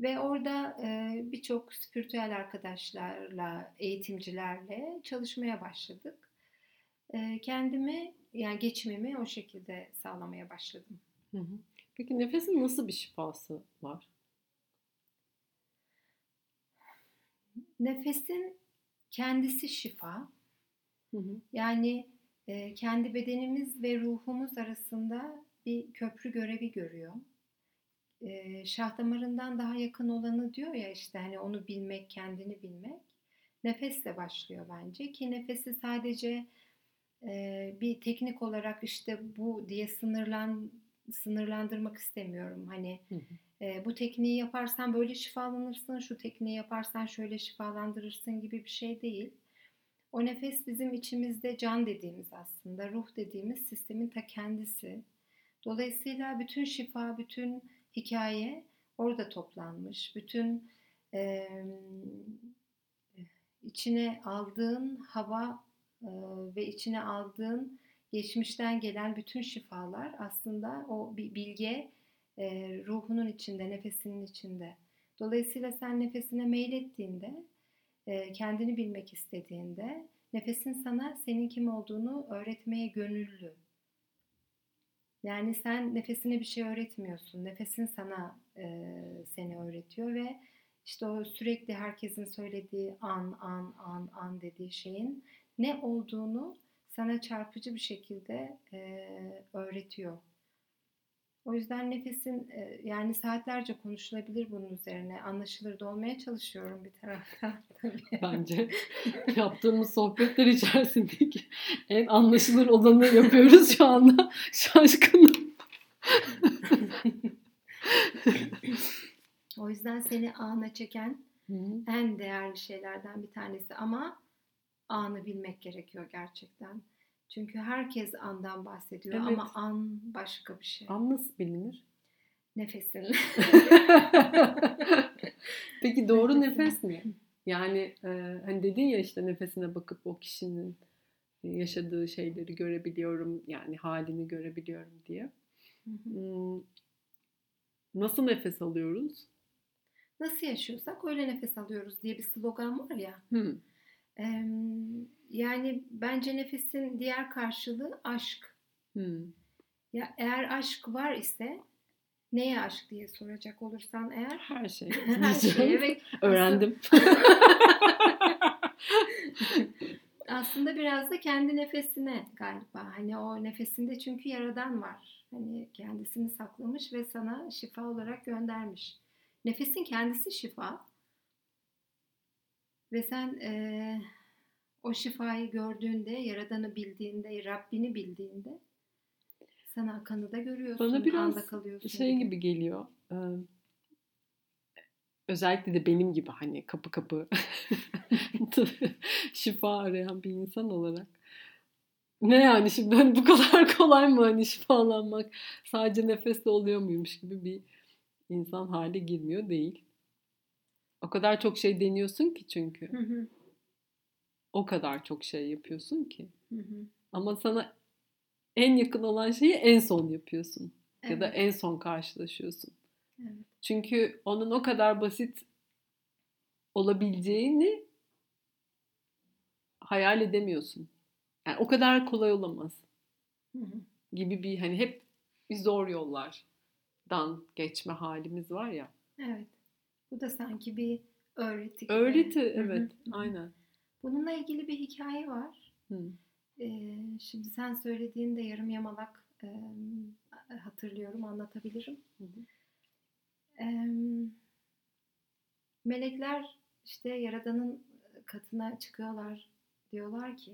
Ve orada e, birçok spiritüel arkadaşlarla, eğitimcilerle çalışmaya başladık. E, kendimi, yani geçimimi o şekilde sağlamaya başladım. Peki nefesin nasıl bir şifası var? Nefesin kendisi şifa. Hı hı. Yani e, kendi bedenimiz ve ruhumuz arasında bir köprü görevi görüyor. E, şah damarından daha yakın olanı diyor ya işte hani onu bilmek, kendini bilmek. Nefesle başlıyor bence ki nefesi sadece e, bir teknik olarak işte bu diye sınırlan sınırlandırmak istemiyorum. Hani hı hı. E, bu tekniği yaparsan böyle şifalanırsın, şu tekniği yaparsan şöyle şifalandırırsın gibi bir şey değil. O nefes bizim içimizde can dediğimiz aslında, ruh dediğimiz sistemin ta kendisi. Dolayısıyla bütün şifa, bütün hikaye orada toplanmış. Bütün e, içine aldığın hava e, ve içine aldığın geçmişten gelen bütün şifalar aslında o bilge e, ruhunun içinde, nefesinin içinde. Dolayısıyla sen nefesine meylettiğinde kendini bilmek istediğinde nefesin sana senin kim olduğunu öğretmeye gönüllü. Yani sen nefesine bir şey öğretmiyorsun. Nefesin sana e, seni öğretiyor ve işte o sürekli herkesin söylediği an, an, an, an dediği şeyin ne olduğunu sana çarpıcı bir şekilde e, öğretiyor. O yüzden nefesin e, yani saatlerce konuşulabilir bunun üzerine. Anlaşılır da olmaya çalışıyorum bir taraftan tabii. Bence yaptığımız sohbetler içerisindeki en anlaşılır olanı yapıyoruz şu anda. Şaşkınım. o yüzden seni ana çeken en değerli şeylerden bir tanesi ama anı bilmek gerekiyor gerçekten. Çünkü herkes andan bahsediyor evet. ama an başka bir şey. An nasıl bilinir? Nefesin. Peki doğru nefes mi? Yani e, hani dedin ya işte nefesine bakıp o kişinin yaşadığı şeyleri görebiliyorum yani halini görebiliyorum diye. Hmm, nasıl nefes alıyoruz? Nasıl yaşıyorsak öyle nefes alıyoruz diye bir slogan var ya. Hı. Yani bence nefesin diğer karşılığı aşk. Hmm. Ya eğer aşk var ise neye aşk diye soracak olursan eğer her şey. her şey evet. Öğrendim. Aslında biraz da kendi nefesine galiba. Hani o nefesinde çünkü yaradan var. Hani kendisini saklamış ve sana şifa olarak göndermiş. Nefesin kendisi şifa. Ve sen e, o şifayı gördüğünde, Yaradan'ı bildiğinde, Rabbini bildiğinde sana akanı da görüyorsun. Bana biraz kalıyorsun şey gibi. gibi geliyor. özellikle de benim gibi hani kapı kapı şifa arayan bir insan olarak. Ne yani şimdi hani bu kadar kolay mı hani şifalanmak sadece nefesle oluyor muymuş gibi bir insan hale girmiyor değil. O kadar çok şey deniyorsun ki çünkü. Hı hı o kadar çok şey yapıyorsun ki. Hı hı. Ama sana en yakın olan şeyi en son yapıyorsun. Evet. Ya da en son karşılaşıyorsun. Evet. Çünkü onun o kadar basit olabileceğini hayal edemiyorsun. Yani o kadar kolay olamaz. Hı hı. Gibi bir hani hep bir zor yollardan geçme halimiz var ya. Evet. Bu da sanki bir öğreti. Öğreti evet. Hı hı. Aynen. Bununla ilgili bir hikaye var. Hı. Ee, şimdi sen söylediğinde yarım yamalak e, hatırlıyorum, anlatabilirim. Hı hı. E, melekler işte Yaradan'ın katına çıkıyorlar. Diyorlar ki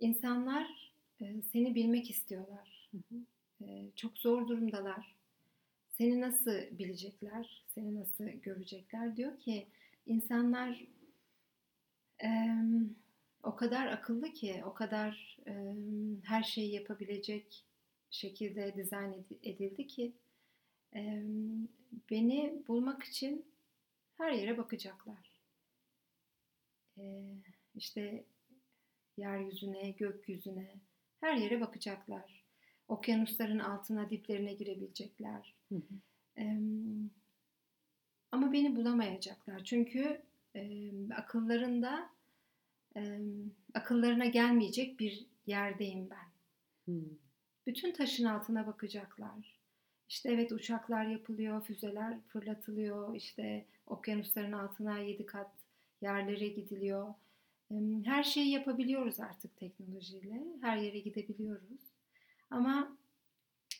insanlar e, seni bilmek istiyorlar. Hı hı. E, çok zor durumdalar. Seni nasıl bilecekler? Seni nasıl görecekler? Diyor ki insanlar e, o kadar akıllı ki, o kadar e, her şeyi yapabilecek şekilde dizayn edildi ki e, beni bulmak için her yere bakacaklar. E, işte yeryüzüne, gökyüzüne, her yere bakacaklar. Okyanusların altına, diplerine girebilecekler. Hı hı. E, Ama beni bulamayacaklar. Çünkü e, akıllarında e, akıllarına gelmeyecek bir yerdeyim ben. Hmm. Bütün taşın altına bakacaklar. İşte evet uçaklar yapılıyor, füzeler fırlatılıyor, işte okyanusların altına yedi kat yerlere gidiliyor. Her şeyi yapabiliyoruz artık teknolojiyle. Her yere gidebiliyoruz. Ama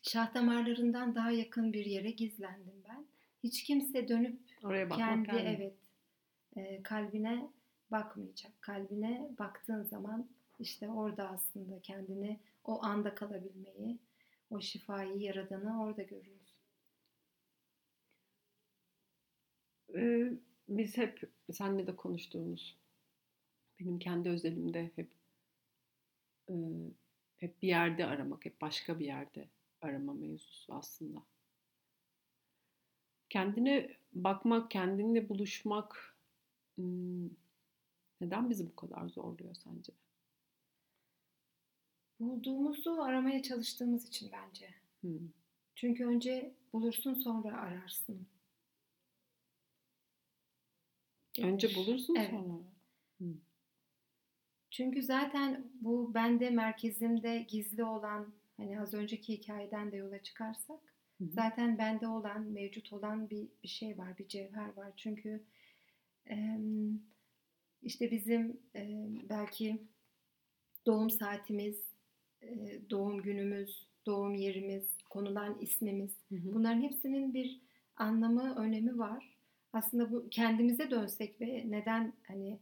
şah damarlarından daha yakın bir yere gizlendim ben. Hiç kimse dönüp Oraya kendi yani. evet e, kalbine bakmayacak. Kalbine baktığın zaman işte orada aslında kendini o anda kalabilmeyi, o şifayı, yaradanı orada görüyorsun. Ee, biz hep seninle de konuştuğumuz benim kendi özelimde hep e, hep bir yerde aramak, hep başka bir yerde arama mevzusu aslında. Kendine bakmak, kendinle buluşmak neden bizi bu kadar zorluyor sence? Bulduğumuzu aramaya çalıştığımız için bence. Hmm. Çünkü önce bulursun sonra ararsın. Önce bulursun Evet. sonra. Hmm. Çünkü zaten bu bende merkezimde gizli olan hani az önceki hikayeden de yola çıkarsak Hı hı. zaten bende olan, mevcut olan bir, bir şey var, bir cevher var. Çünkü işte bizim belki doğum saatimiz, e, doğum günümüz, doğum yerimiz, konulan ismimiz bunların hepsinin bir anlamı, önemi var. Aslında bu kendimize dönsek ve neden hani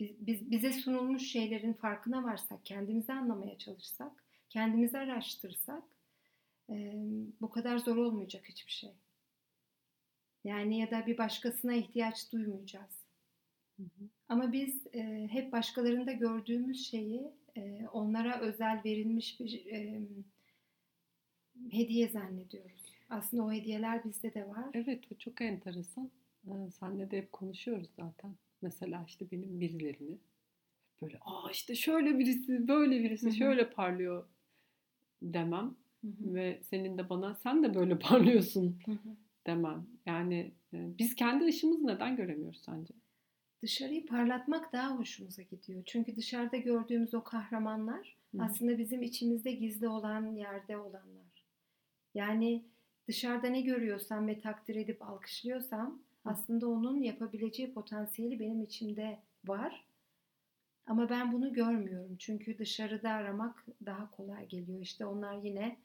biz, biz- bize sunulmuş şeylerin farkına varsak, kendimizi anlamaya çalışsak, kendimizi araştırsak e, bu kadar zor olmayacak hiçbir şey. Yani ya da bir başkasına ihtiyaç duymayacağız. Hı hı. Ama biz e, hep başkalarında gördüğümüz şeyi e, onlara özel verilmiş bir e, hediye zannediyoruz. Aslında o hediyeler bizde de var. Evet, bu çok enteresan. Ee, Senle de hep konuşuyoruz zaten. Mesela işte benim birilerini böyle aa işte şöyle birisi, böyle birisi hı. şöyle parlıyor demem Hı hı, ve senin de bana sen de böyle parlıyorsun hı hı. Demem. Yani e, biz kendi ışığımızı neden göremiyoruz sence? Dışarıyı parlatmak daha hoşumuza gidiyor. Çünkü dışarıda gördüğümüz o kahramanlar Hı hı. aslında bizim içimizde gizli olan yerde olanlar. Yani dışarıda ne görüyorsam ve takdir edip alkışlıyorsam Hı. aslında onun yapabileceği potansiyeli benim içimde var. Ama ben bunu görmüyorum. Çünkü dışarıda aramak daha kolay geliyor. İşte onlar yine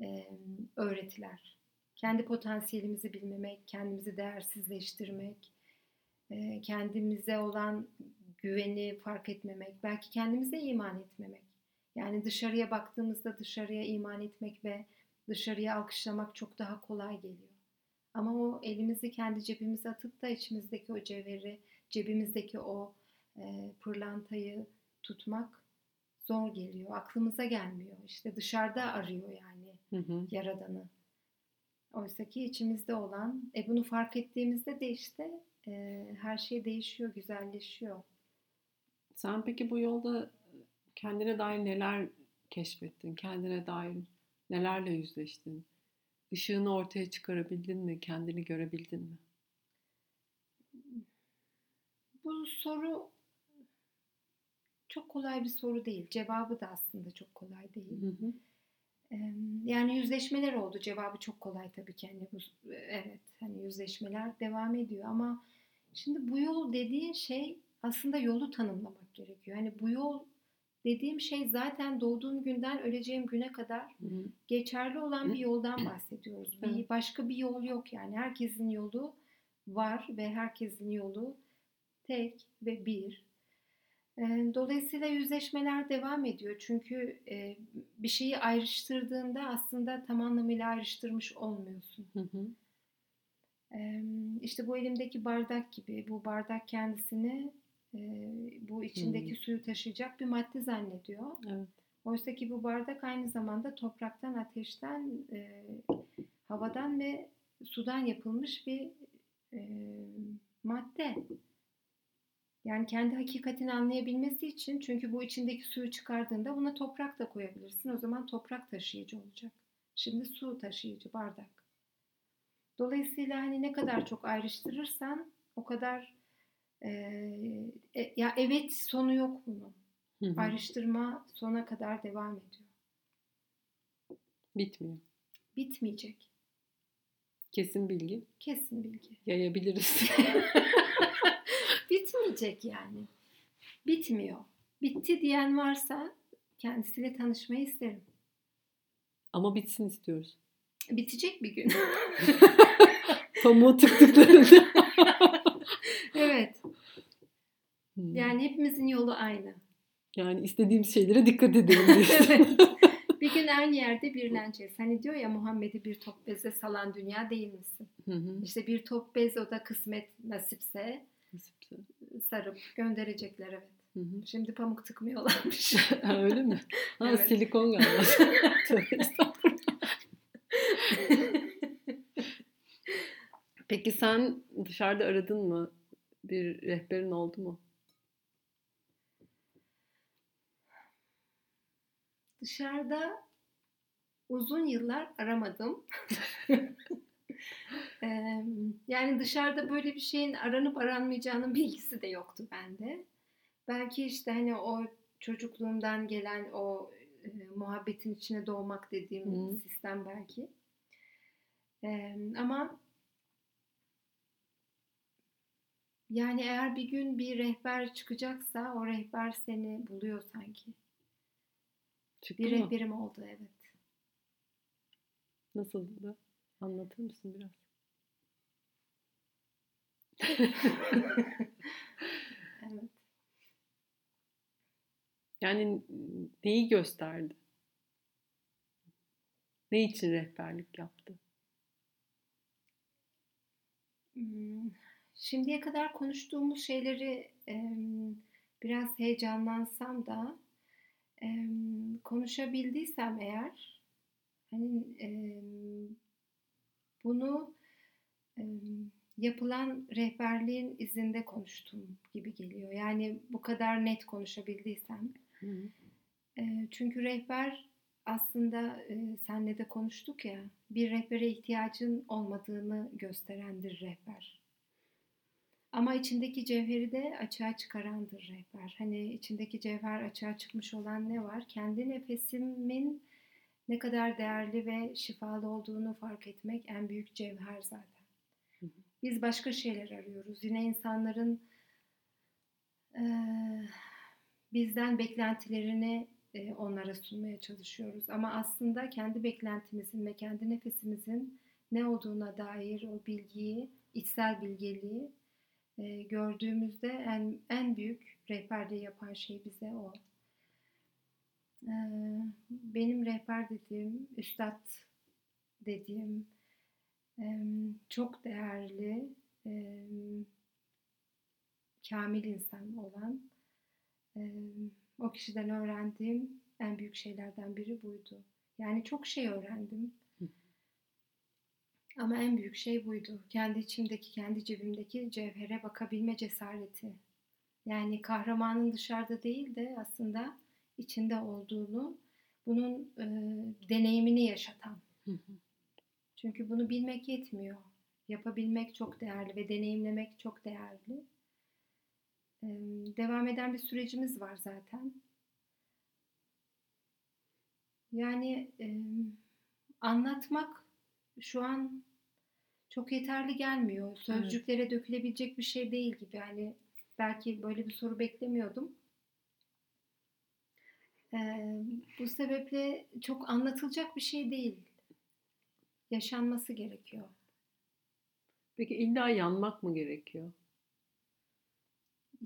e, öğretiler. Kendi potansiyelimizi bilmemek, kendimizi değersizleştirmek, e, kendimize olan güveni fark etmemek, belki kendimize iman etmemek. Yani dışarıya baktığımızda dışarıya iman etmek ve dışarıya alkışlamak çok daha kolay geliyor. Ama o elimizi kendi cebimize atıp da içimizdeki o cevheri, cebimizdeki o e, pırlantayı tutmak zor geliyor. Aklımıza gelmiyor. İşte dışarıda arıyor yani Hı hı. Yaradan'ı. Oysa ki içimizde olan, e bunu fark ettiğimizde de işte e, her şey değişiyor, güzelleşiyor. Sen peki bu yolda kendine dair neler keşfettin? Kendine dair nelerle yüzleştin? Işığını ortaya çıkarabildin mi? Kendini görebildin mi? Bu soru çok kolay bir soru değil. Cevabı da aslında çok kolay değil. Hı hı. Yani yüzleşmeler oldu. Cevabı çok kolay tabii ki. Hani bu, evet, hani yüzleşmeler devam ediyor ama şimdi bu yol dediğin şey aslında yolu tanımlamak gerekiyor. Hani bu yol dediğim şey zaten doğduğum günden öleceğim güne kadar Hı hı. geçerli olan bir yoldan bahsediyoruz. Bir başka bir yol yok yani. Herkesin yolu var ve herkesin yolu tek ve bir. Dolayısıyla yüzleşmeler devam ediyor. Çünkü bir şeyi ayrıştırdığında aslında tam anlamıyla ayrıştırmış olmuyorsun. Hı hı. İşte bu elimdeki bardak gibi. Bu bardak kendisini bu içindeki Hmm. suyu taşıyacak bir madde zannediyor. Evet. Oysa ki bu bardak aynı zamanda topraktan, ateşten, havadan ve sudan yapılmış bir madde. Yani kendi hakikatini anlayabilmesi için çünkü bu içindeki suyu çıkardığında buna toprak da koyabilirsin. O zaman toprak taşıyıcı olacak. Şimdi su taşıyıcı bardak. Dolayısıyla hani ne kadar çok ayrıştırırsan o kadar e, e, ya evet sonu yok bunun. Hı hı. Ayrıştırma sona kadar devam ediyor. Bitmiyor. Bitmeyecek. Kesin bilgi. Kesin bilgi. Yayabiliriz. Bitmeyecek yani. Bitmiyor. Bitti diyen varsa kendisiyle tanışmayı isterim. Ama bitsin istiyoruz. Bitecek bir gün. Pamuğu tıktıklarında. evet. Hmm. Yani hepimizin yolu aynı. Yani istediğimiz şeylere dikkat edelim diyorsun. Evet. Bir gün aynı yerde birleneceğiz. Hani diyor ya Muhammed'i bir top beze salan dünya değil misin? Hı hı. İşte bir top bez o da kısmet Nasipse. Sarıp gönderecekler evet. Hı hı. Şimdi pamuk tıkmıyorlarmış. Ha, Öyle mi? Ha, Evet. silikon galiba. Peki sen dışarıda aradın mı? Bir rehberin oldu mu? Dışarıda uzun yıllar aramadım. Yani dışarıda böyle bir şeyin aranıp aranmayacağının bilgisi de yoktu bende. Belki işte hani o çocukluğumdan gelen o e, muhabbetin içine doğmak dediğim Hı. sistem belki. Eee, ama yani eğer bir gün bir rehber çıkacaksa o rehber seni buluyor sanki. Çıktı Bir mı? rehberim oldu evet. Nasıldı? Anlatır mısın biraz? Evet. Yani neyi gösterdi? Ne için rehberlik yaptı? Hmm, Şimdiye kadar konuştuğumuz şeyleri biraz heyecanlansam da em, konuşabildiysem eğer hani bunu em, yapılan rehberliğin izinde konuştuğum gibi geliyor. Yani bu kadar net konuşabildiysem. Hı hı. E, Çünkü rehber aslında e, senle de konuştuk ya bir rehbere ihtiyacın olmadığını gösterendir rehber. Ama içindeki cevheri de açığa çıkarandır rehber. Hani içindeki cevher açığa çıkmış olan ne var? Kendi nefesimin ne kadar değerli ve şifalı olduğunu fark etmek en büyük cevher zaten. Biz başka şeyler arıyoruz. Yine insanların eee, bizden beklentilerini e, onlara sunmaya çalışıyoruz. Ama aslında kendi beklentimizin ve kendi nefesimizin ne olduğuna dair o bilgiyi, içsel bilgeliği e, gördüğümüzde en, en büyük rehberliği yapan şey bize o. Benim rehber dediğim, üstad dediğim çok değerli, kamil insan olan o kişiden öğrendiğim en büyük şeylerden biri buydu. Yani çok şey öğrendim. Ama en büyük şey buydu. Kendi içimdeki, kendi cebimdeki cevhere bakabilme cesareti. Yani kahramanın dışarıda değil de aslında içinde olduğunu, bunun e, deneyimini yaşatan. Hı hı. Çünkü bunu bilmek yetmiyor. Yapabilmek çok değerli ve deneyimlemek çok değerli. Ee, Devam eden bir sürecimiz var zaten. Yani e, anlatmak şu an çok yeterli gelmiyor. Sözcüklere dökülebilecek bir şey değil gibi. Yani belki böyle bir soru beklemiyordum. Ee, bu sebeple çok anlatılacak bir şey değil. Yaşanması gerekiyor. Peki illa yanmak mı gerekiyor?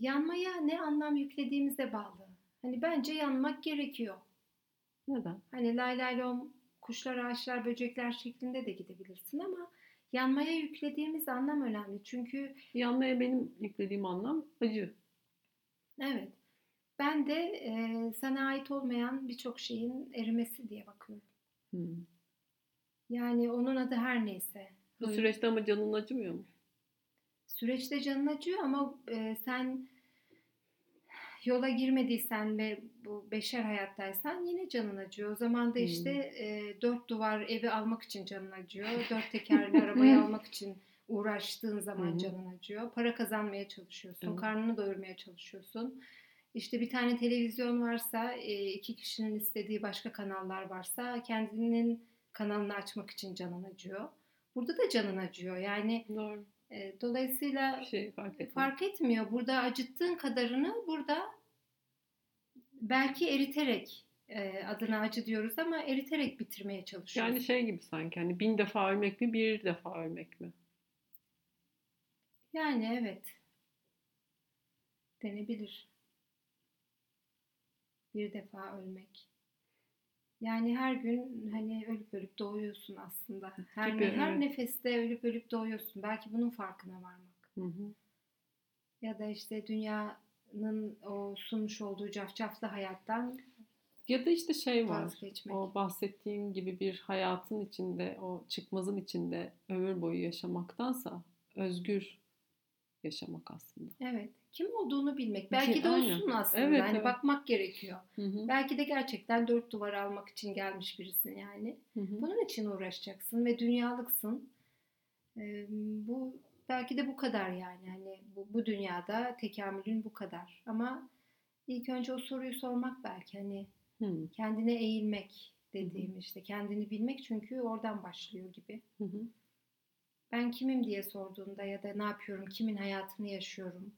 Yanmaya ne anlam yüklediğimize bağlı. Hani bence yanmak gerekiyor. Neden? Hani lay lay lom, kuşlar, ağaçlar, böcekler şeklinde de gidebilirsin ama yanmaya yüklediğimiz anlam önemli. Çünkü Yanmaya benim yüklediğim anlam acı. evet ben de e, sana ait olmayan birçok şeyin erimesi diye bakıyorum. Hı. Yani onun adı her neyse. Bu süreçte ama canın acımıyor mu? Süreçte canın acıyor ama e, sen yola girmediysen ve bu beşer hayattaysan yine canın acıyor. O zaman da işte e, dört duvar evi almak için canın acıyor. Dört tekerli arabayı almak için uğraştığın zaman hı. canın acıyor. Para kazanmaya çalışıyorsun. Evet. Karnını doyurmaya çalışıyorsun. İşte bir tane televizyon varsa, iki kişinin istediği başka kanallar varsa kendinin kanalını açmak için canın acıyor. Burada da canın acıyor. Yani Doğru. e, dolayısıyla şey fark etmiyor. fark etmiyor. Burada acıttığın kadarını burada belki eriterek e, adına acı diyoruz ama eriterek bitirmeye çalışıyoruz. Yani şey gibi sanki hani bin defa ölmek mi bir defa ölmek mi? Yani evet. Denebilir. Bir defa ölmek. Yani her gün hani ölüp ölüp doğuyorsun aslında. Her Gibi, her evet. nefeste ölüp ölüp doğuyorsun. Belki bunun farkına varmak. Hı hı. Ya da işte dünyanın o sunmuş olduğu cafcaflı hayattan Ya da işte şey var. vazgeçmek. O bahsettiğin gibi bir hayatın içinde, o çıkmazın içinde ömür boyu yaşamaktansa özgür yaşamak aslında. Evet. Kim olduğunu bilmek. Belki de aynen. olsun aslında. Evet, hani evet. bakmak gerekiyor. Hı hı. Belki de gerçekten dört duvar almak için gelmiş birisin yani. Hı hı. Bunun için uğraşacaksın ve dünyalıksın. Ee, bu belki de bu kadar yani. Hani bu, bu dünyada tekamülün bu kadar. Ama ilk önce o soruyu sormak belki hani Hı kendine eğilmek dediğim işte kendini bilmek çünkü oradan başlıyor gibi. hı. hı. Ben kimim diye sorduğunda ya da ne yapıyorum, kimin hayatını yaşıyorum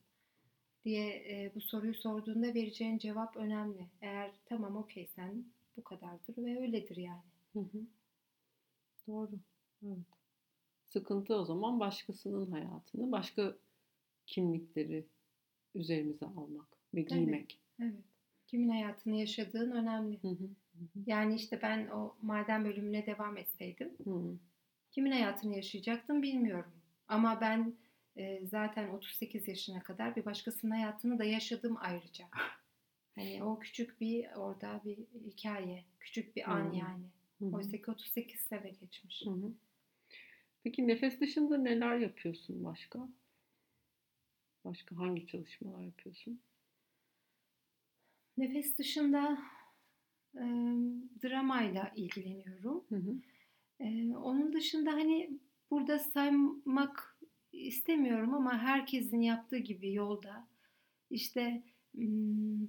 diye e, bu soruyu sorduğunda vereceğin cevap önemli. Eğer tamam okey sen bu kadardır ve öyledir yani. Hı hı. Doğru. Evet. Sıkıntı o zaman başkasının hayatını, başka kimlikleri üzerimize almak ve giymek. Evet. Kimin hayatını yaşadığın önemli. Hı hı. Hı hı. Yani işte ben o maden bölümüne devam etseydim Hı hı. kimin hayatını yaşayacaktım bilmiyorum. Ama ben e, zaten 38 yaşına kadar bir başkasının hayatını da yaşadım ayrıca. Hani o küçük bir orada bir hikaye, küçük bir an Hmm. yani. Oysa ki 38 sene geçmiş. Hı hı. Peki nefes dışında neler yapıyorsun başka? Başka hangi çalışmalar yapıyorsun? Nefes dışında e, dramayla ilgileniyorum. Hı hı. E, onun dışında hani burada saymak istemiyorum ama herkesin yaptığı gibi yolda işte hmm,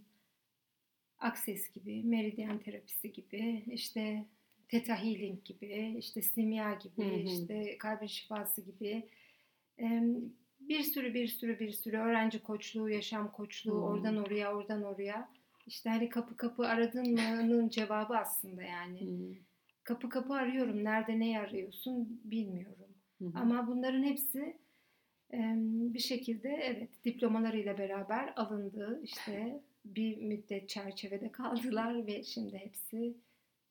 akses gibi, meridyen terapisi gibi, işte Theta Healing gibi, işte simya gibi, Hı hı. işte kalbin şifası gibi bir sürü bir sürü bir sürü öğrenci koçluğu, yaşam koçluğu, Hı. oradan oraya, oradan oraya. İşte hani kapı kapı aradın mı'nın cevabı aslında yani. Hı Kapı kapı arıyorum. Nerede ne arıyorsun bilmiyorum. hı. hı. Ama bunların hepsi bir şekilde evet diplomalarıyla beraber alındı. İşte bir müddet çerçevede kaldılar ve şimdi hepsi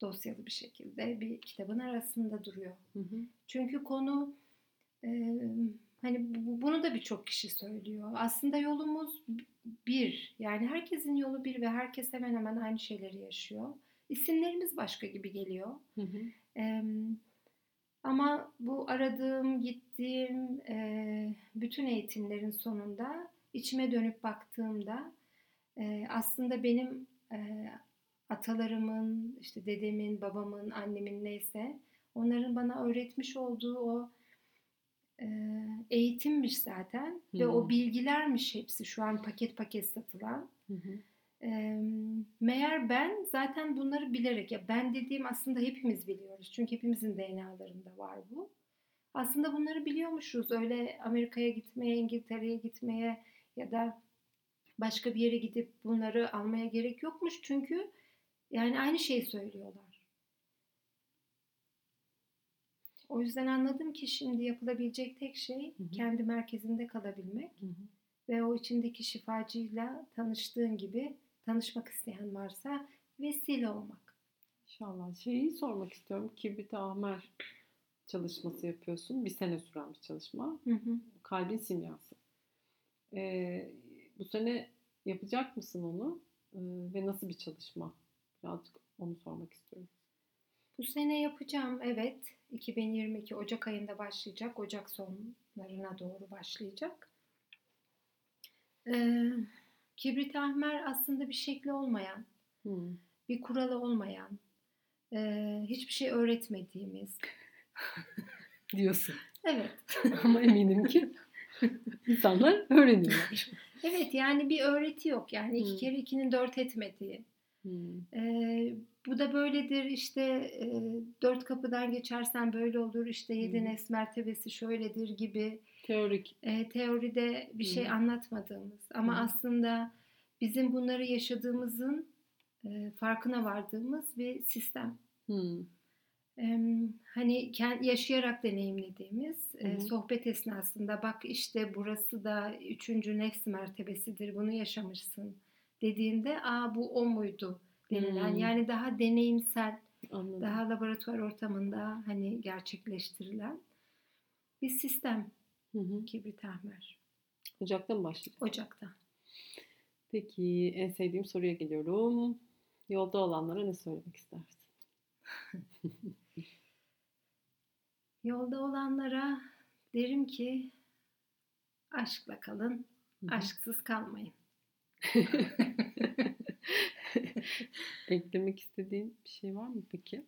dosyalı bir şekilde bir kitabın arasında duruyor. Hı hı. Çünkü konu e, hani bu- bunu da birçok kişi söylüyor. Aslında yolumuz bir. Yani herkesin yolu bir ve herkes hemen hemen aynı şeyleri yaşıyor. İsimlerimiz başka gibi geliyor. Hı hı. Eee, ama bu aradığım, gittiğim eee, bütün eğitimlerin sonunda içime dönüp baktığımda eee, aslında benim eee, atalarımın, işte dedemin, babamın, annemin neyse onların bana öğretmiş olduğu o eee, eğitimmiş zaten ve o Hmm. bilgilermiş hepsi şu an paket paket satılan. Hı hı. Meğer ben zaten bunları bilerek ya ben dediğim aslında hepimiz biliyoruz. Çünkü hepimizin DNA'larında var bu. Aslında bunları biliyormuşuz. Öyle Amerika'ya gitmeye, İngiltere'ye gitmeye ya da başka bir yere gidip bunları almaya gerek yokmuş. Çünkü yani aynı şeyi söylüyorlar. O yüzden anladım ki şimdi yapılabilecek tek şey Hı hı. kendi merkezinde kalabilmek Hı hı. ve o içindeki şifacıyla tanıştığın gibi tanışmak isteyen varsa vesile olmak. İnşallah. Şeyi sormak istiyorum. Kibrit Ahmer çalışması yapıyorsun. Bir sene süren bir çalışma. Hı hı. Kalbin simyası. Ee, bu sene yapacak mısın onu? Ee, ve nasıl bir çalışma? Birazcık onu sormak istiyorum. Bu sene yapacağım evet. 2022 Ocak ayında başlayacak. Ocak sonlarına doğru başlayacak. Ee, Kibrit ahmer aslında bir şekli olmayan, Hmm. bir kuralı olmayan, e, hiçbir şey öğretmediğimiz. Diyorsun. Evet. Ama eminim ki insanlar öğreniyorlar. Evet yani bir öğreti yok. Yani iki Hmm. kere ikinin dört etmediği. Hmm. Ee, bu da böyledir işte e, dört kapıdan geçersen böyle olur işte yedi Hmm. nes mertebesi şöyledir gibi Teorik. e, teoride bir şey Hmm. anlatmadığımız ama Hmm. aslında bizim bunları yaşadığımızın e, farkına vardığımız bir sistem. Hmm. Em, hani yaşayarak deneyimlediğimiz e, Hı hı. sohbet esnasında bak işte burası da üçüncü nefs mertebesidir bunu yaşamışsın dediğinde aa bu o muydu denilen Hmm. yani daha deneyimsel Anladım. daha laboratuvar ortamında hani gerçekleştirilen bir sistem Hı hı. kibrit ahmer Ocakta mı başlayacak? ocakta. Peki en sevdiğim soruya geliyorum. Yolda olanlara ne söylemek istersin? Yolda olanlara derim ki aşkla kalın, Hı hı. aşksız kalmayın. Eklemek istediğin bir şey var mı peki?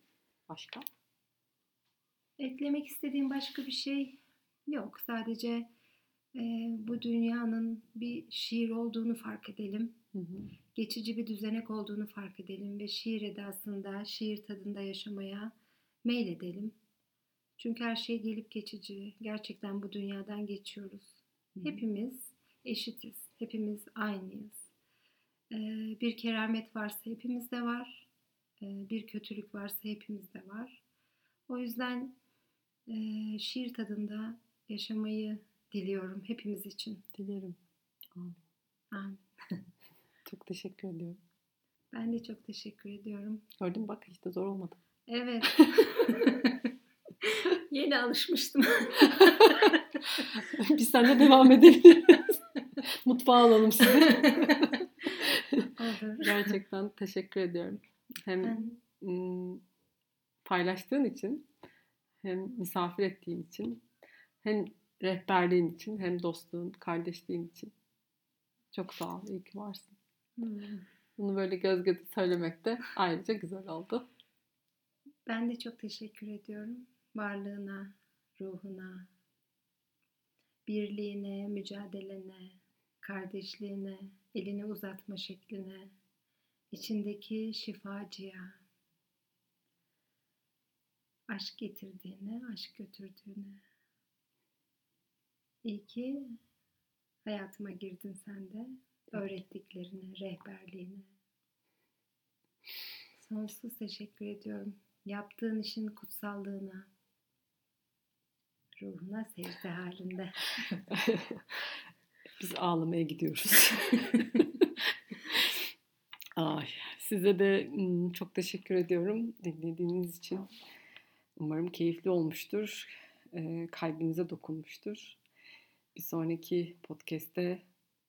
Başka? Eklemek istediğim başka bir şey yok. Sadece e, bu dünyanın bir şiir olduğunu fark edelim. Hı hı. Geçici bir düzenek olduğunu fark edelim ve şiir edasında, şiir tadında yaşamaya meyledelim. Çünkü her şey gelip geçici. Gerçekten bu dünyadan geçiyoruz. Hı hı. Hepimiz eşitiz. Hepimiz aynıyız. Ee, bir keramet varsa hepimizde var. Ee, bir kötülük varsa hepimizde var. O yüzden e, şiir tadında yaşamayı diliyorum hepimiz için. Dilerim. Amin. Amin. Çok teşekkür ediyorum. Ben de çok teşekkür ediyorum. Gördün mü bak hiç de zor olmadı. Evet. Yeni alışmıştım. Biz seninle devam edebiliriz. Mutfağa alalım sizi. Gerçekten teşekkür ediyorum. Hem paylaştığın için, hem misafir ettiğin için, hem rehberliğin için, hem dostluğun, kardeşliğin için. Çok sağ ol. İyi ki varsın. Hmm. Bunu böyle göz göze söylemek de ayrıca güzel oldu. ben de çok teşekkür ediyorum. Varlığına, ruhuna, birliğine, mücadelene, kardeşliğine, elini uzatma şekline, içindeki şifacıya, aşk getirdiğine, aşk götürdüğüne. İyi ki hayatıma girdin sen de, öğrettiklerine, rehberliğine. Sonsuz teşekkür ediyorum. Yaptığın işin kutsallığına, ruhuna secde halinde. Biz ağlamaya gidiyoruz. Ay, size de çok teşekkür ediyorum dinlediğiniz için. Umarım keyifli olmuştur. Kalbinize dokunmuştur. Bir sonraki podcast'te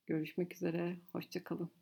görüşmek üzere. Hoşçakalın.